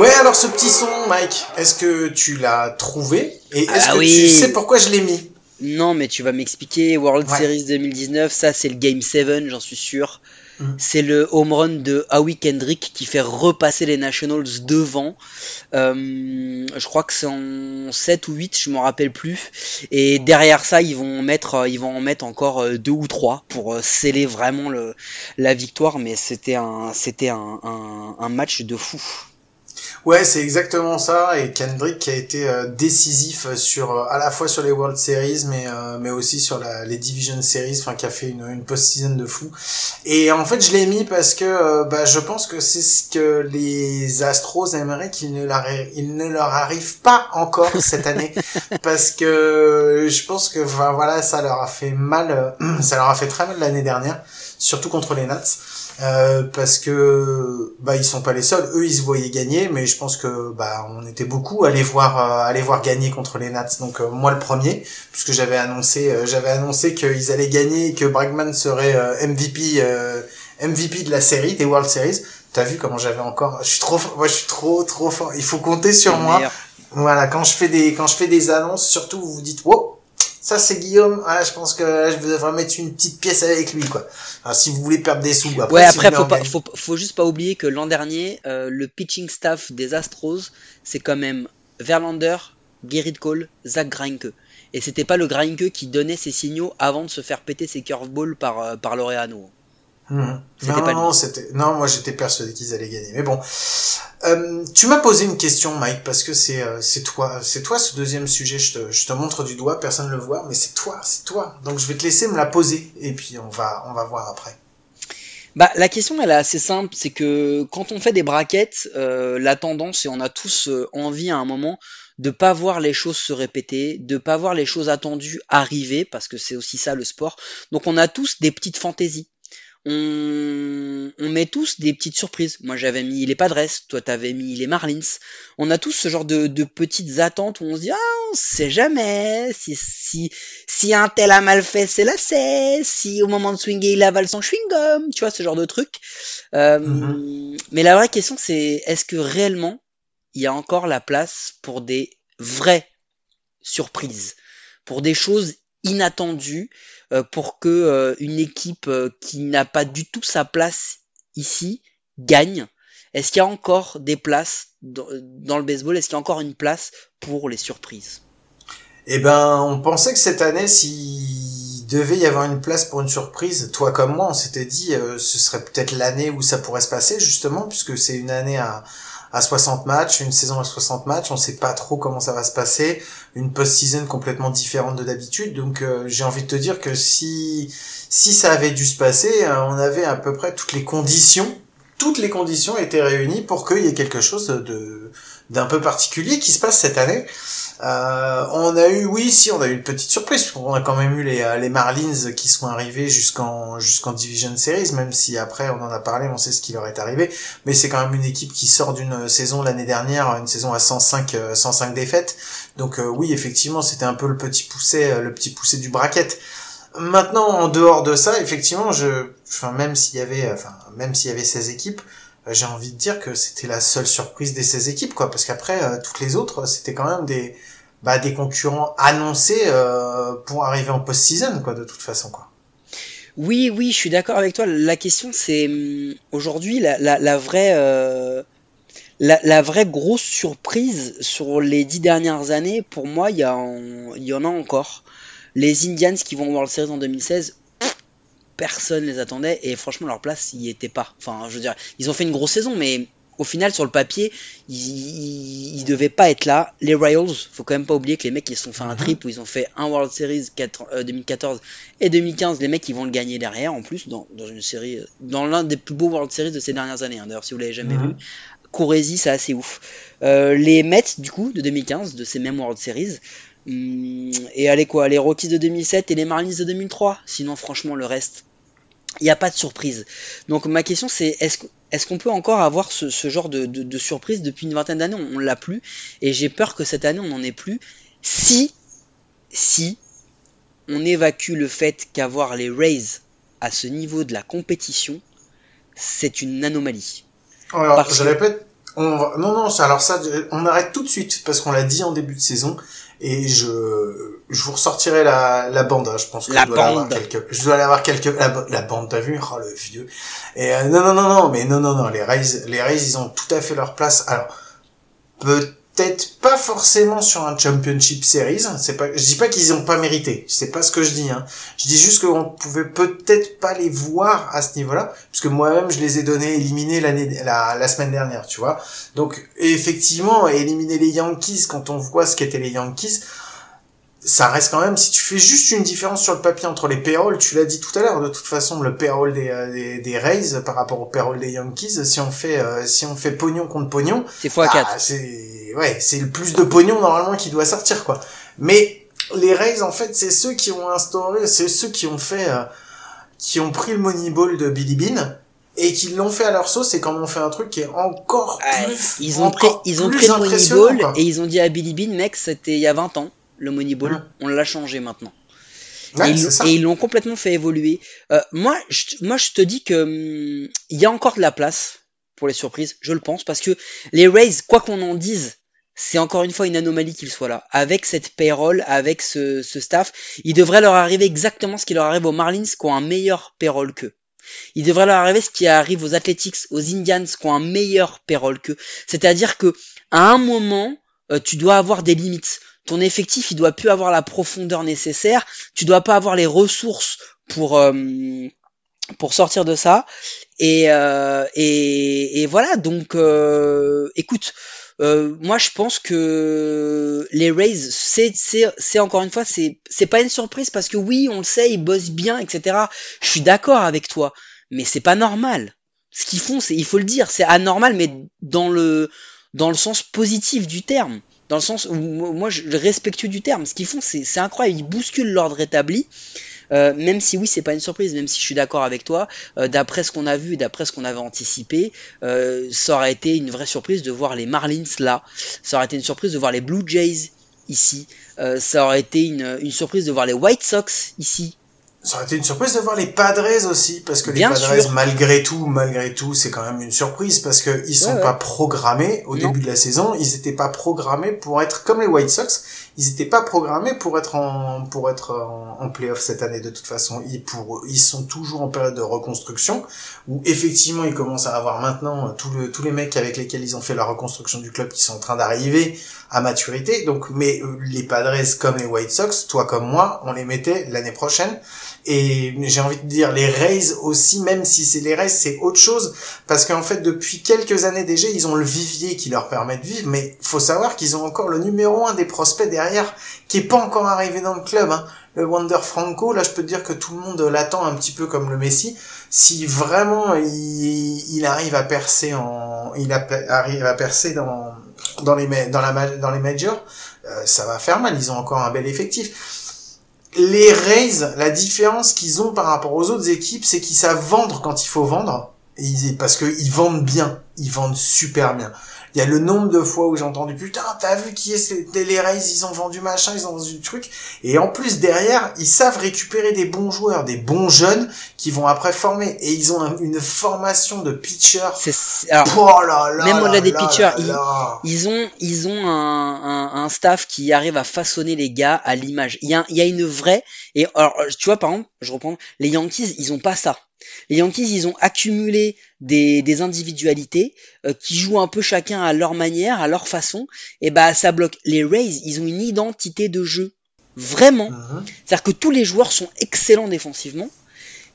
Ouais, alors ce petit son, Mike, est-ce que tu l'as trouvé Et est-ce Ah que oui. tu sais pourquoi je l'ai mis? Non, mais tu vas m'expliquer. World Ouais. Series 2019, ça c'est le Game 7, j'en suis sûr. Mhm. C'est le home run de Howie Kendrick qui fait repasser les Nationals devant. Euh, je crois que c'est en 7 ou 8, je m'en rappelle plus. Et derrière ça, ils vont en mettre, euh, ils vont en mettre encore euh, deux ou trois pour euh, sceller vraiment le, la victoire. Mais c'était un, c'était un, un, un match de fou. Ouais, c'est exactement ça. Et Kendrick qui a été euh, décisif sur euh, à la fois sur les World Series, mais euh, mais aussi sur la, les Division Series, enfin qui a fait une, une post-season de fou. Et en fait, je l'ai mis parce que euh, bah, je pense que c'est ce que les Astros aimeraient qu'il ne leur il ne leur arrive pas encore cette année, (laughs) parce que je pense que enfin, voilà, ça leur a fait mal, euh, (clears throat) ça leur a fait très mal l'année dernière, surtout contre les Nats. Euh, parce que bah ils sont pas les seuls, eux ils se voyaient gagner, mais je pense que bah on était beaucoup à aller voir euh, aller voir gagner contre les Nats. Donc euh, moi le premier, puisque j'avais annoncé j'avais annoncé qu'ils allaient gagner et que Bregman serait MVP MVP de la série des World Series. T'as vu comment j'avais encore Je suis trop fort- moi je suis trop trop fort. Il faut compter sur moi. Voilà, quand je fais des quand je fais des annonces, surtout vous vous dites wow, ça c'est Guillaume. Ah, je pense que je devrais mettre une petite pièce avec lui quoi. Alors, si vous voulez perdre des sous, après, Ouais, si après, faut, pas, juste pas oublier que l'an dernier, euh, le pitching staff des Astros, c'est quand même Verlander, Gerrit Cole, Zach Greinke. Et c'était pas le Greinke qui donnait ses signaux avant de se faire péter ses curveballs par, euh, par Laureano. C'était Non, pas non, non, moi j'étais persuadé qu'ils allaient gagner. Mais bon, Euh, tu m'as posé une question, Mike, parce que c'est euh, c'est toi, c'est toi ce deuxième sujet. Je te, je te montre du doigt, personne ne le voit, mais c'est toi, c'est toi. Donc je vais te laisser me la poser et puis on va on va voir après. Bah, la question elle est assez simple, c'est que quand on fait des braquettes, euh, la tendance, et on a tous euh, envie à un moment, de pas voir les choses se répéter, de pas voir les choses attendues arriver, parce que c'est aussi ça le sport. Donc on a tous des petites fantaisies on, on met tous des petites surprises. Moi j'avais mis les Padres, toi t'avais mis les Marlins. On a tous ce genre de, de petites attentes où on se dit ah on sait jamais si si si un tel a mal fait c'est la c'est si au moment de swinger il avale son chewing gum, tu vois ce genre de truc. Euh, Mhm. Mais la vraie question c'est est-ce que réellement il y a encore la place pour des vraies surprises, pour des choses inattendues, euh, pour que euh, une équipe euh, qui n'a pas du tout sa place ici gagne. Est-ce qu'il y a encore des places dans, dans le baseball? Est-ce qu'il y a encore une place pour les surprises? Eh ben, on pensait que cette année, s'il devait y avoir une place pour une surprise, toi comme moi, on s'était dit, euh, ce serait peut-être l'année où ça pourrait se passer, justement, puisque c'est une année à, à 60 matchs, une saison à 60 matchs, on sait pas trop comment ça va se passer, une post-season complètement différente de d'habitude, donc euh, j'ai envie de te dire que si, si ça avait dû se passer, euh, on avait à peu près toutes les conditions, toutes les conditions étaient réunies pour qu'il y ait quelque chose de d'un peu particulier qui se passe cette année. Euh, on a eu, oui, si, on a eu une petite surprise, qu'on a quand même eu les, euh, les Marlins qui sont arrivés jusqu'en jusqu'en Division Series, même si après on en a parlé, on sait ce qui leur est arrivé, mais c'est quand même une équipe qui sort d'une saison l'année dernière, une saison à 105, euh, 105 défaites, donc euh, oui, effectivement, c'était un peu le petit poussé, euh, le petit poussé du bracket. Maintenant, en dehors de ça, effectivement, je, enfin, même s'il y avait, enfin, même s'il y avait 16 équipes, euh, j'ai envie de dire que c'était la seule surprise des 16 équipes, quoi, parce qu'après, euh, toutes les autres, c'était quand même des, bah, des concurrents annoncés euh, pour arriver en post-season, quoi, de toute façon, quoi. Oui, oui, je suis d'accord avec toi. La question, c'est hum, aujourd'hui la, vraie, euh, la, vraie grosse surprise sur les dix dernières années. Pour moi, il y, en- y en a encore. Les Indians qui vont voir le Series en 2016, pff, personne les attendait et franchement leur place y était pas. Enfin, je veux dire, ils ont fait une grosse saison, mais au final sur le papier, ils, ils devaient pas être là. Les Royals, faut quand même pas oublier que les mecs ils se sont fait un Mhm. trip où ils ont fait un World Series 4 euh, 2014 et 2015. Les mecs ils vont le gagner derrière en plus dans, dans une série, euh, dans l'un des plus beaux World Series de ces dernières années. hein. D'ailleurs, si vous l'avez jamais Mhm. vu, courez-y, c'est assez ouf. Euh, les Mets du coup de 2015 de ces mêmes World Series. Hum, et allez quoi, les Rockies de 2007 et les Marlins de 2003. Sinon, franchement, le reste, il n'y a pas de surprise. Donc ma question c'est est-ce est-ce qu'on peut encore avoir ce, ce genre de, de- de surprise depuis une vingtaine d'années? On, on l'a plus et j'ai peur que cette année on n'en ait plus. Si si on évacue le fait qu'avoir les Rays à ce niveau de la compétition, c'est une anomalie. Alors, Parce je répète, on va... non, non, ça- alors ça, on arrête tout de suite, parce qu'on l'a dit en début de saison, et je, je vous ressortirai la, la bande, hein, je pense que La je dois bande. quelques, je dois l'avoir quelques, la, la bande, t'as vu, oh, le vieux. Et euh, non, non, non, non, mais non, non, non, les Rays, les Rays, ils ont tout à fait leur place. Alors, pas forcément sur un Championship Series, je dis pas qu'ils ont pas mérité, c'est pas ce que je dis, hein. Je dis juste qu'on pouvait peut-être pas les voir à ce niveau-là, puisque moi-même je les ai donnés éliminés la semaine dernière, tu vois. Donc effectivement, éliminer les Yankees quand on voit ce qu'étaient les Yankees, ça reste quand même, si tu fais juste une différence sur le papier entre les payrolls, tu l'as dit tout à l'heure, de toute façon, le payroll des, euh, des, des Rays par rapport au payroll des Yankees, si on fait, euh, si on fait pognon contre pognon, C'est x4. ah, c'est ouais, c'est le plus de pognon normalement qui doit sortir quoi. Mais les Rays en fait, c'est ceux qui ont instauré, c'est ceux qui ont fait euh, qui ont pris le Moneyball de Billy Bean et qui l'ont fait à leur sauce et quand on fait un truc qui est encore plus ils ont pris, ils ont pris le Moneyball et ils ont dit à Billy Bean, mec, c'était il y a 20 ans, le Moneyball, on l'a changé maintenant. Ouais, et, ils, l'ont complètement fait évoluer. Euh, moi, je, moi, je te dis que hum, il y a encore de la place pour les surprises, je le pense, parce que les Rays, quoi qu'on en dise, c'est encore une fois une anomalie qu'ils soient là. Avec cette payroll, avec ce, ce staff, il devrait leur arriver exactement ce qui leur arrive aux Marlins qui ont un meilleur payroll qu'eux. Il devrait leur arriver ce qui arrive aux Athletics, aux Indians qui ont un meilleur payroll qu'eux. C'est-à-dire que à un moment, euh, tu dois avoir des limites. Ton effectif, il doit plus avoir la profondeur nécessaire. Tu dois pas avoir les ressources pour euh, pour sortir de ça. Et euh, et, et voilà. Donc, euh, écoute. euh, moi, je pense que les Rays, c'est, c'est, c'est encore une fois, c'est, c'est pas une surprise parce que oui, on le sait, ils bossent bien, etc. Je suis d'accord avec toi, mais c'est pas normal. Ce qu'ils font, c'est, il faut le dire, c'est anormal, mais dans le, dans le sens positif du terme. Dans le sens où moi je respectueux du terme. Ce qu'ils font, c'est incroyable. Ils bousculent l'ordre établi. Euh, même si oui, c'est pas une surprise, même si je suis d'accord avec toi, euh, d'après ce qu'on a vu, d'après ce qu'on avait anticipé, euh, ça aurait été une vraie surprise de voir les Marlins là, ça aurait été une surprise de voir les Blue Jays ici, ça aurait été une surprise de voir les White Sox ici, ça aurait été une surprise de voir les Padres aussi, parce que les Padres, malgré tout, malgré tout, c'est quand même une surprise, parce que ils sont pas programmés au début de la saison, ils étaient pas programmés pour être comme les White Sox, ils étaient pas programmés pour être en pour être en, en playoff cette année de toute façon. Ils pour ils sont toujours en période de reconstruction, où effectivement ils commencent à avoir maintenant tous le, tous les mecs avec lesquels ils ont fait la reconstruction du club qui sont en train d'arriver à maturité. Donc, mais euh, les Padres comme les White Sox, toi comme moi, on les mettait l'année prochaine. Et j'ai envie de dire les Rays aussi, même si c'est les Rays, c'est autre chose, parce qu'en fait depuis quelques années déjà, ils ont le vivier qui leur permet de vivre, mais faut savoir qu'ils ont encore le numéro un des prospects derrière, qui est pas encore arrivé dans le club. Hein. Le Wander Franco, là je peux te dire que tout le monde l'attend un petit peu comme le Messi. Si vraiment il, il arrive à percer en, il arrive à percer dans dans les dans la dans les majors, euh, ça va faire mal. Ils ont encore un bel effectif les Rays, la différence qu'ils ont par rapport aux autres équipes, c'est qu'ils savent vendre quand il faut vendre, parce qu'ils vendent bien, ils vendent super bien. Il y a le nombre de fois où j'ai entendu putain t'as vu qui est les Rays ils ont vendu machin ils ont vendu du truc. Et en plus derrière ils savent récupérer des bons joueurs des bons jeunes qui vont après former. Et ils ont une formation de pitchers. Oh là là même au-delà des pitchers ils, ont ils ont un, un, staff qui arrive à façonner les gars à l'image. Il y a, il y a une vraie et alors tu vois par exemple je reprends les Yankees ils ont pas ça. Les Yankees, ils ont accumulé des, des individualités euh, qui jouent un peu chacun à leur manière, à leur façon, et bah ça bloque. Les Rays, ils ont une identité de jeu. Vraiment. Uh-huh. C'est-à-dire que tous les joueurs sont excellents défensivement.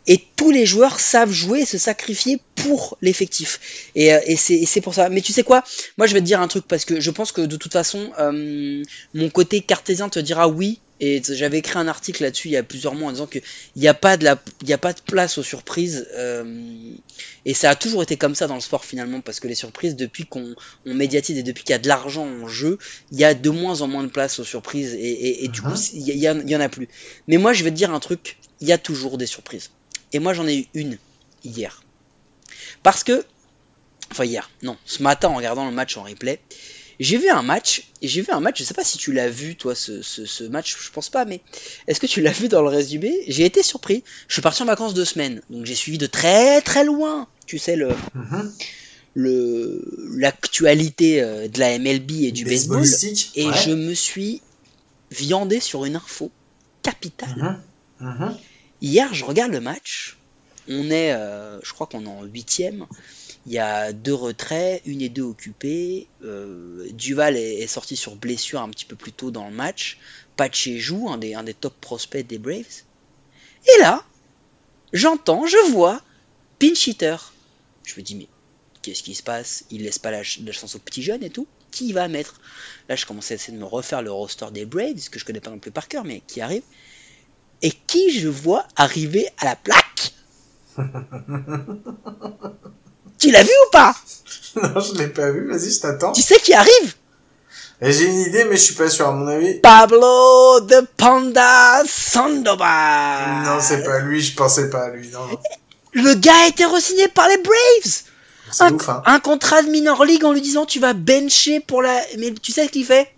Et tous les joueurs savent jouer et se sacrifier pour l'effectif. Et, euh, et c'est pour ça. Mais tu sais quoi? Moi, je vais te dire un truc parce que je pense que de toute façon, euh, mon côté cartésien te dira oui, et j'avais écrit un article là-dessus il y a plusieurs mois en disant qu'il n'y a pas de la, il y a pas de place aux surprises. Euh, et ça a toujours été comme ça dans le sport finalement, parce que les surprises, depuis qu'on on médiatise et depuis qu'il y a de l'argent en jeu, il y a de moins en moins de place aux surprises et, et, du coup, uh-huh. il y, y, en a plus. Mais moi, je vais te dire un truc, il y a toujours des surprises. Et moi, j'en ai eu une hier. Parce que, enfin hier, non, ce matin en regardant le match en replay, j'ai vu un match, et j'ai vu un match, je sais pas si tu l'as vu, toi, ce, ce, match, je pense pas, mais est-ce que tu l'as vu dans le résumé J'ai été surpris. Je suis parti en vacances deux semaines, donc j'ai suivi de très très loin, tu sais, le. Mhm. le l'actualité euh, de la MLB et du baseball et je me suis viandé sur une info capitale. Mhm. Mhm. Hier, je regarde le match. On est, euh, je crois qu'on est en huitième. Il y a deux retraits, une et deux occupés. Euh, Duval est, sorti sur blessure un petit peu plus tôt dans le match. Pache joue, un des, top prospects des Braves. Et là, j'entends, je vois pinch hitter. Je me dis, mais qu'est-ce qui se passe? Il laisse pas la, chance aux petits jeunes et tout. Qui va mettre? Là, je commence à essayer de me refaire le roster des Braves, que je connais pas non plus par cœur, mais qui arrive. Et qui je vois arriver à la plaque? (laughs) Tu l'as vu ou pas (laughs) Non, je l'ai pas vu. Vas-y, je t'attends. Tu sais qui arrive J'ai une idée, mais je suis pas sûr, à mon avis. Pablo de Panda Sandoval. Non, c'est pas lui, je pensais pas à lui, non. Le gars a été re-signé par les Braves. Un, ouf, hein. un contrat de minor league en lui disant tu vas bencher pour la. Mais tu sais ce qu'il fait?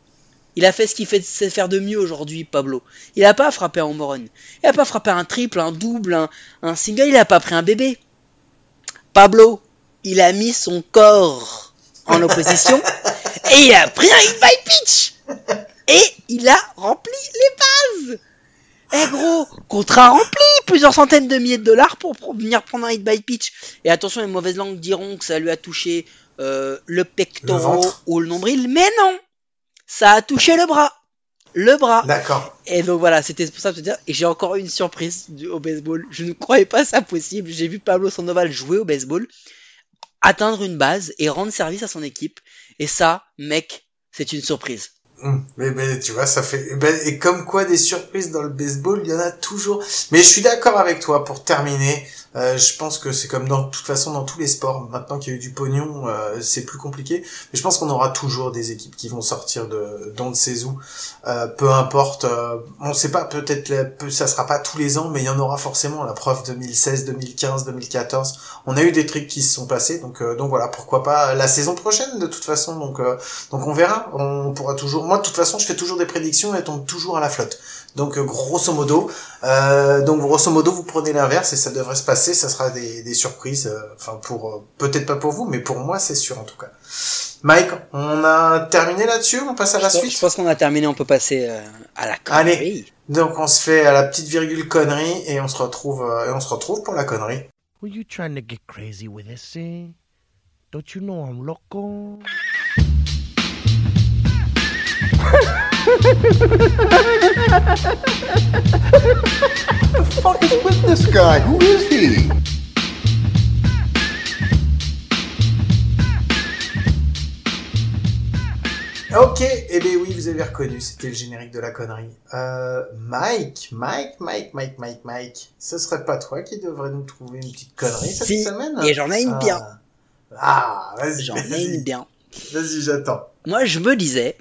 Il a fait ce qu'il fait sait faire de mieux aujourd'hui, Pablo. Il a pas frappé un home run. Il a pas frappé un triple, un double, un, un single. Il a pas pris un bébé. Pablo, il a mis son corps en opposition (laughs) et il a pris un hit by pitch et il a rempli les bases. Eh gros, contrat rempli, plusieurs centaines de milliers de dollars pour, venir prendre un hit by pitch. Et attention, les mauvaises langues diront que ça lui a touché euh, le pectoral ou le nombril, mais non, ça a touché le bras, le bras. D'accord. Et donc voilà, c'était pour ça que je dire. Et j'ai encore une surprise au baseball. Je ne croyais pas ça possible. J'ai vu Pablo Sandoval jouer au baseball atteindre une base et rendre service à son équipe. Et ça, mec, c'est une surprise. Hum, mais, mais tu vois, ça fait ben, et comme quoi des surprises dans le baseball, il y en a toujours. Mais je suis d'accord avec toi pour terminer. Euh, je pense que c'est comme dans de toute façon dans tous les sports. Maintenant qu'il y a eu du pognon, euh, c'est plus compliqué. Mais je pense qu'on aura toujours des équipes qui vont sortir de ces où. Euh, peu importe. Euh, on sait pas. Peut-être peu- ça sera pas tous les ans, mais il y en aura forcément. La preuve 2016, 2015, 2014. On a eu des trucs qui se sont passés. Donc euh, donc voilà. Pourquoi pas la saison prochaine de toute façon. Donc donc on verra. On pourra toujours. Moi de toute façon, je fais toujours des prédictions. Elles tombent toujours à la flotte. Donc grosso modo, euh, donc grosso modo, vous prenez l'inverse et ça devrait se passer. Ça sera des, des surprises. euh, Enfin pour euh, peut-être pas pour vous, mais pour moi c'est sûr en tout cas. Mike, on a terminé là-dessus? On passe à la Je, suite? je pense qu'on a terminé, on peut passer euh, à la Allez. connerie. Donc on se fait à la petite virgule connerie et on se retrouve euh, et on se retrouve pour la connerie. Were you trying to get crazy with this, eh? Don't you know I'm loco? (laughs) fuck is with this guy? Who is he? Ok, eh bien oui, vous avez reconnu, c'était le générique de la connerie. Euh, Mike, Mike, Mike, Mike, Mike, Mike, ce serait pas toi qui devrais nous trouver une petite connerie cette Si, semaine? et j'en ai une Ah. bien. Ah, vas-y, J'en ai une vas-y, bien. vas-y, j'attends. Moi, je me disais,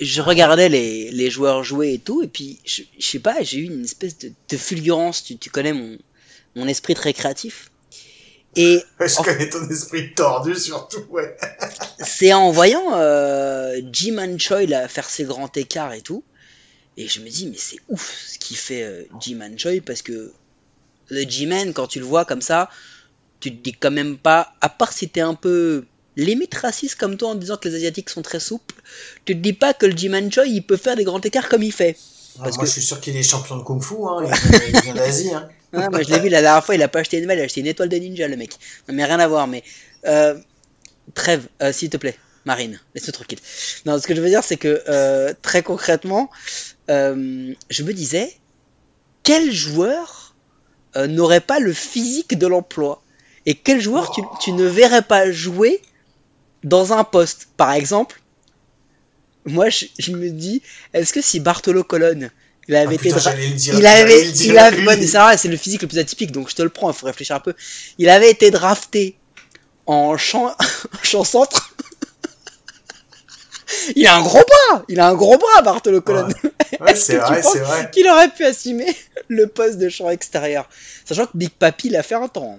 je regardais les, les joueurs jouer et tout, et puis, je, je sais pas, j'ai eu une espèce de, de fulgurance, tu, tu connais mon, mon esprit très créatif. Et (laughs) Je En- connais ton esprit tordu surtout, ouais. (laughs) c'est en voyant euh, Jim and Choi là, faire ses grands écarts et tout, et je me dis, mais c'est ouf ce qu'il fait euh, Jim and Choi, parce que le G-Man, quand tu le vois comme ça, tu te dis quand même pas, à part si t'es un peu limite raciste comme toi en disant que les Asiatiques sont très souples, tu te dis pas que le Jiman Choi il peut faire des grands écarts comme il fait. Parce moi, que- je suis sûr qu'il est champion de kung-fu, hein. Il, (laughs) vient d'Asie, hein. Ah, moi je l'ai vu la dernière fois, il a pas acheté une balle, il a acheté une étoile de ninja le mec. Non mais rien à voir, mais euh, trêve, euh, s'il te plaît, Marine, laisse-moi tranquille. Non, ce que je veux dire c'est que euh, très concrètement, euh, je me disais, quel joueur n'aurait pas le physique de l'emploi? Et quel joueur tu, tu ne verrais pas jouer dans un poste Par exemple, moi je, je me dis, est-ce que si Bartolo Colonne il avait Ah, été putain, dra- dire. il avait, le dire, il avait, lui. ouais, mais c'est vrai, c'est le physique le plus atypique, donc je te le prends, il faut réfléchir un peu. Il avait été drafté en champ, (laughs) champ centre. il a un gros bras, il a un gros bras, Bartolo Colonne. Ouais, (laughs) Est-ce que tu penses. Qu'il aurait pu assumer le poste de champ extérieur? Sachant que Big Papi l'a fait un temps.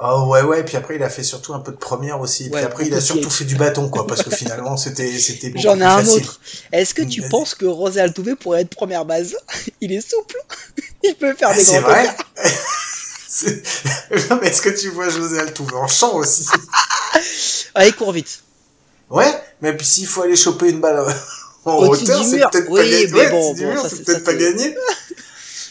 Oh ouais ouais puis après il a fait surtout un peu de première aussi Ouais, puis après il a surtout fait du bâton quoi parce que finalement c'était c'était beaucoup J'en ai plus un facile. autre. Est-ce que tu Vas-y. penses que Rosé Altuve pourrait être première base? (laughs) Il est souple. (laughs) Il peut faire Ah, des c'est grands vrai. écarts. (laughs) C'est- non mais est-ce que tu vois José Altuve en champ aussi? Ah, il court vite. Ouais mais puis s'il faut aller choper une balle en hauteur c'est peut-être Oui, pas gagné. Ouais, bon, c'est c'est- peut-être pas c'est- gagné.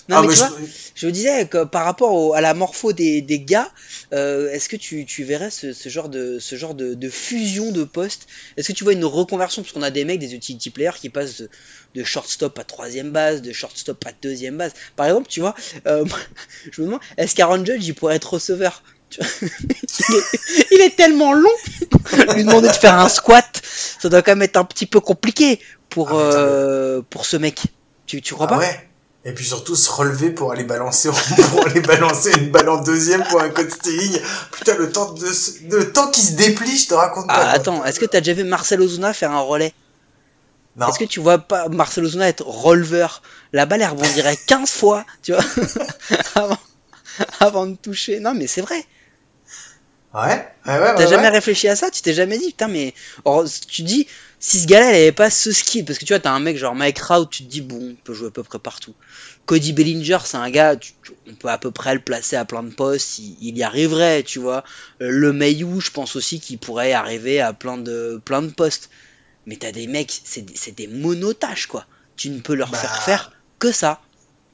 Non, Ah, mais mais tu je- vois, je me disais que par rapport au- à la morpho des, des gars, euh, est-ce que tu, tu verrais ce, ce genre de ce genre de, de fusion de postes? Est-ce que tu vois une reconversion? Parce qu'on a des mecs, des utility players qui passent de, de shortstop à troisième base, de shortstop à deuxième base. Par exemple, tu vois, euh, (laughs) je me demande, est-ce qu'Aaron Judge il pourrait être receveur? (laughs) Il, est, il est tellement long. Lui demander de faire un squat, ça doit quand même être un petit peu compliqué pour Ah, euh, pour ce mec. Tu, tu crois Ah pas? ouais. Et puis surtout se relever pour aller balancer (laughs) pour aller balancer une balle en deuxième pour un code stealing. Putain le temps de le temps qui se déplie, je te raconte pas. Ah, attends, est-ce que t'as déjà vu Marcel Ozuna faire un relais? Non. Est-ce que tu vois pas Marcel Ozuna être releveur? La balle elle rebondirait 15 fois, tu vois, (laughs) avant, avant de toucher. Non, mais c'est vrai. Ouais? Ouais ouais T'as ouais. ouais. jamais réfléchi à ça? Tu t'es jamais dit, putain, mais. Or, tu dis, si ce gars-là, il avait pas ce skill, parce que tu vois, t'as un mec genre Mike Trout, tu te dis, bon, on peut jouer à peu près partout. Cody Bellinger, c'est un gars, tu- tu- on peut à peu près le placer à plein de postes, il, il y arriverait, tu vois. Euh, Le Mayu, je pense aussi qu'il pourrait arriver à plein de, plein de postes. Mais t'as des mecs, c'est des- des monotaches, quoi. Tu ne peux leur Bah. faire faire que ça.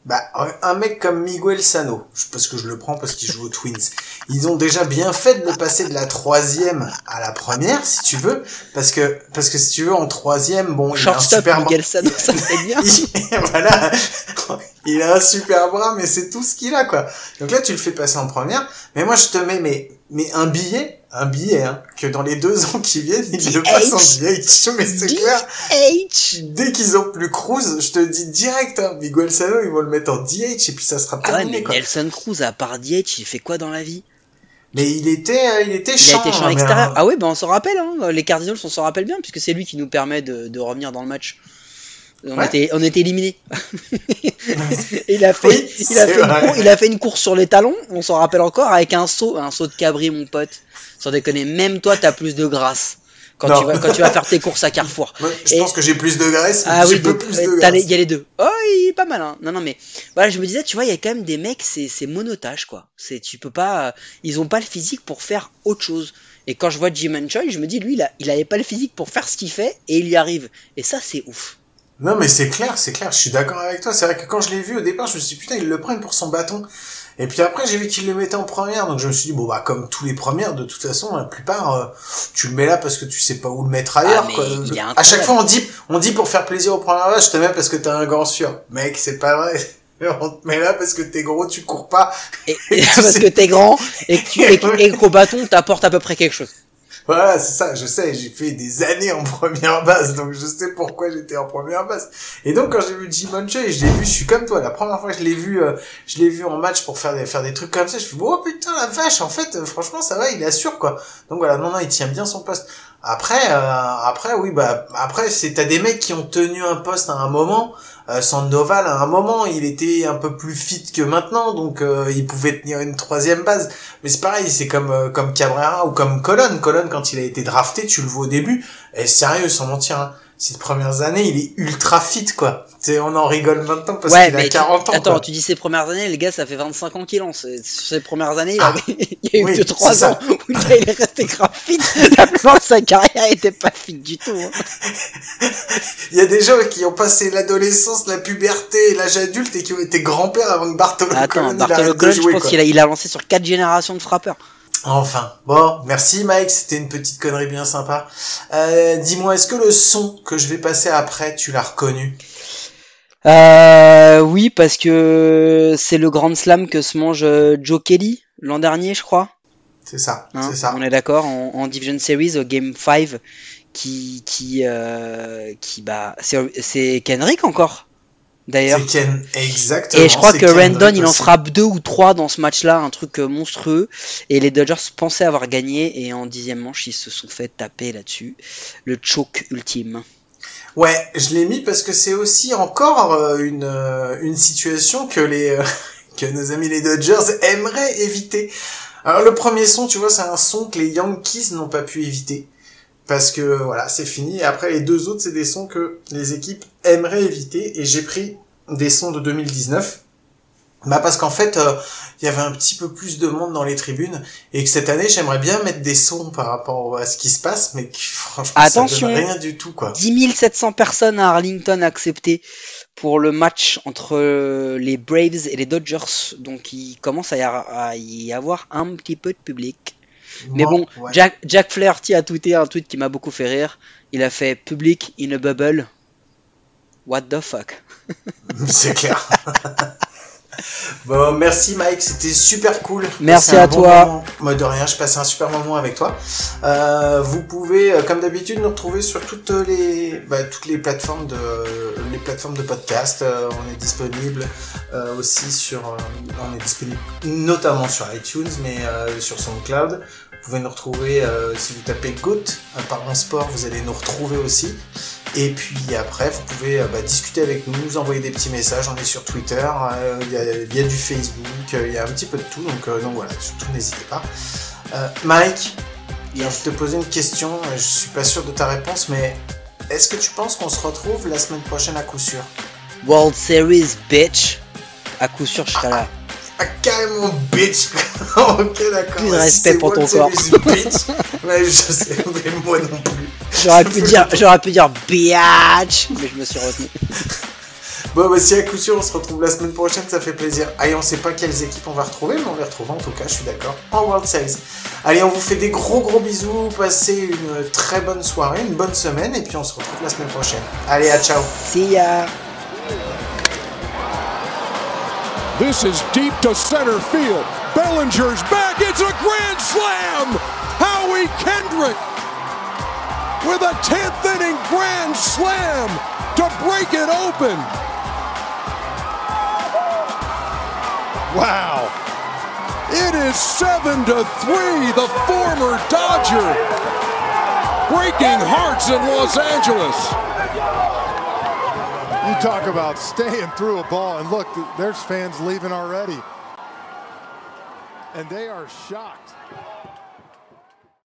Bah, un- mec comme Miguel Sano, parce que je le prends parce qu'il joue aux Twins, ils ont déjà bien fait de le passer de la troisième à la première, si tu veux, parce que, parce que si tu veux, en troisième, bon, il a un Shortstop, super bras. Miguel Sano, ça (laughs) serait bien. Il- (laughs) voilà. Il a un super bras, mais c'est tout ce qu'il a, quoi. Donc là, tu le fais passer en première, mais moi, je te mets, mais, mais un billet, un billet, hein, que dans les deux (laughs) ans qui viennent, ils le passent en DH. Mais c'est clair. DH Dès qu'ils ont plus Cruz, je te dis direct, hein, Miguel Sano, ils vont le mettre en DH et puis ça sera Ah ouais, terminé, mais quoi. Nelson Cruz, à part DH, il fait quoi dans la vie? Mais il était, euh, il était Il a champ. été champ hein, extérieur. Ah ouais, ben on s'en rappelle, hein. les Cardinals, on s'en rappelle bien, puisque c'est lui qui nous permet de, de revenir dans le match. On, Ouais. était, on était éliminés. (laughs) il, a fait, Oui, il, a fait une cour- il a fait une course sur les talons, on s'en rappelle encore, avec un saut, un saut de cabri, mon pote. Sans déconner, même toi, t'as plus de grâce quand Non. tu, vas, quand tu vas faire tes courses à Carrefour. (laughs) je Et- pense que j'ai plus de graisse, Ah oui, donc, plus de graisse. il y a les deux. Oh, il est pas mal, hein. Non, non, mais voilà, je me disais, tu vois, il y a quand même des mecs, c'est, c'est monotage, quoi. C'est, tu peux pas, euh, ils ont pas le physique pour faire autre chose. Et quand je vois Jim Choi, je me dis, lui, il, a, il avait pas le physique pour faire ce qu'il fait et il y arrive. Et ça, c'est ouf. Non, mais c'est clair, c'est clair, je suis d'accord avec toi. C'est vrai que quand je l'ai vu au départ, je me suis dit, putain, ils le prennent pour son bâton. Et puis après, j'ai vu qu'ils le mettaient en première, donc je me suis dit, bon, bah, comme tous les premières, de toute façon, la plupart, euh, tu le mets là parce que tu sais pas où le mettre ailleurs, Ah, quoi. est À chaque fois, on dit, on dit pour faire plaisir aux premières vaches, je te mets parce que t'as un gant sûr. Mec, c'est pas vrai. (laughs) On te met là parce que t'es gros, tu cours pas. Et, (laughs) et parce que t'es grand et que tu, et, (laughs) et qu'au bâton, t'apportes à peu près quelque chose. Voilà, c'est ça, je sais, j'ai fait des années en première base, donc je sais pourquoi j'étais en première base. Et donc quand j'ai vu Jimon Choi, je l'ai vu, je suis comme toi, la première fois que je l'ai vu, euh, je l'ai vu en match pour faire des, faire des trucs comme ça, je fais, oh putain la vache, en fait, euh, franchement ça va, il assure quoi. Donc voilà, non, non, il tient bien son poste. Après, euh, après, oui, bah, après, c'est, t'as des mecs qui ont tenu un poste à un moment, euh, Sandoval, à un moment, il était un peu plus fit que maintenant, donc euh, il pouvait tenir une troisième base. Mais c'est pareil, c'est comme euh, comme Cabrera ou comme Colon. Colon, quand il a été drafté, tu le vois au début, et sérieux, sans mentir, hein, ces premières années, il est ultra fit, quoi. C'est, on en rigole maintenant parce ouais, qu'il a mais tu- 40 ans. attends, quoi. tu dis ses premières années, le gars, ça fait 25 ans qu'il lance. Ses premières années, il, Ah, avait- (laughs) il y a eu oui, que 3 c'est ça. ans où le gars, il est resté grave fit. La plupart de sa carrière était pas fit du tout. hein. (laughs) Il y a des gens qui ont passé l'adolescence, la puberté, et l'âge adulte et qui ont été grands-pères avant que Bartolo Attends, Bartolo Colon, je pense qu'il a, il a lancé sur 4 générations de frappeurs. Enfin, bon, merci Mike, c'était une petite connerie bien sympa. Euh, dis-moi, est-ce que le son que je vais passer après, tu l'as reconnu? Euh, oui, parce que c'est le grand slam que se mange euh, Joe Kelly l'an dernier, je crois. C'est ça, Hein, c'est ça. On est d'accord en, en Division Series au Game 5 qui qui euh, qui bah c'est c'est Kenrick encore d'ailleurs. Exactement. Et je crois que Randon il en aussi. frappe deux ou trois dans ce match-là, un truc euh, monstrueux. Et les Dodgers pensaient avoir gagné et en dixième manche ils se sont fait taper là-dessus. Le choke ultime. Ouais, je l'ai mis parce que c'est aussi encore euh, une, euh, une situation que les (laughs) que nos amis les Dodgers aimeraient éviter. Alors le premier son, tu vois, c'est un son que les Yankees n'ont pas pu éviter. Parce que voilà, c'est fini. Et après les deux autres, c'est des sons que les équipes aimeraient éviter. Et j'ai pris des sons de 2019. Bah parce qu'en fait, euh, il y avait un petit peu plus de monde dans les tribunes et que cette année, j'aimerais bien mettre des sons par rapport à ce qui se passe, mais que, (laughs) franchement, Attention. ça donne rien du tout, quoi. 10 700 personnes à Arlington acceptées pour le match entre les Braves et les Dodgers. Donc il commence à y avoir un petit peu de public. Mais bon, ouais. Jack, Jack Flaherty a tweeté un tweet qui m'a beaucoup fait rire. Il a fait public in a bubble. What the fuck? (laughs) C'est clair. (laughs) bon, merci Mike, c'était super cool. Merci à bon toi. moment. Moi de rien, je passais un super moment avec toi. Euh, vous pouvez, euh, comme d'habitude, nous retrouver sur toutes les, bah, toutes les plateformes de, les plateformes de podcast. Euh, on est disponible euh, aussi sur, on est disponible notamment sur iTunes, mais sur SoundCloud. Vous pouvez nous retrouver euh, si vous tapez GOAT, un parlant sport, vous allez nous retrouver aussi. Et puis après, vous pouvez euh, bah, discuter avec nous, nous envoyer des petits messages. On est sur Twitter, euh, il y, a, il y a du Facebook, euh, il y a un petit peu de tout. Donc, euh, donc voilà, surtout n'hésitez pas. Euh, Mike, je vais te poser une question. euh, Je suis pas sûr de ta réponse, mais est-ce que tu penses qu'on se retrouve la semaine prochaine à coup sûr? World Series, bitch À coup sûr, je serai là. Ah, carrément bitch (laughs) Ok, d'accord. Plus de respect pour ton corps. Bitch, (laughs) ouais, je sais, mais moi non plus. J'aurais pu dire, (laughs) j'aurais pu dire biatch, mais je me suis retenu. Bon, bah, si à coup sûr on se retrouve la semaine prochaine, ça fait plaisir. Allez, on sait pas quelles équipes on va retrouver, mais on les retrouve en tout cas, je suis d'accord, en World Series. Allez, on vous fait des gros gros bisous, passez une très bonne soirée, une bonne semaine, et puis on se retrouve la semaine prochaine. Allez, à ciao See ya This is deep to center field. Bellinger's back. It's a grand slam. Howie Kendrick with a 10th inning grand slam to break it open. Wow. It is 7 to 3, the former Dodger breaking hearts in Los Angeles. You talk about staying through a ball, and look, there's fans leaving already. And they are shocked.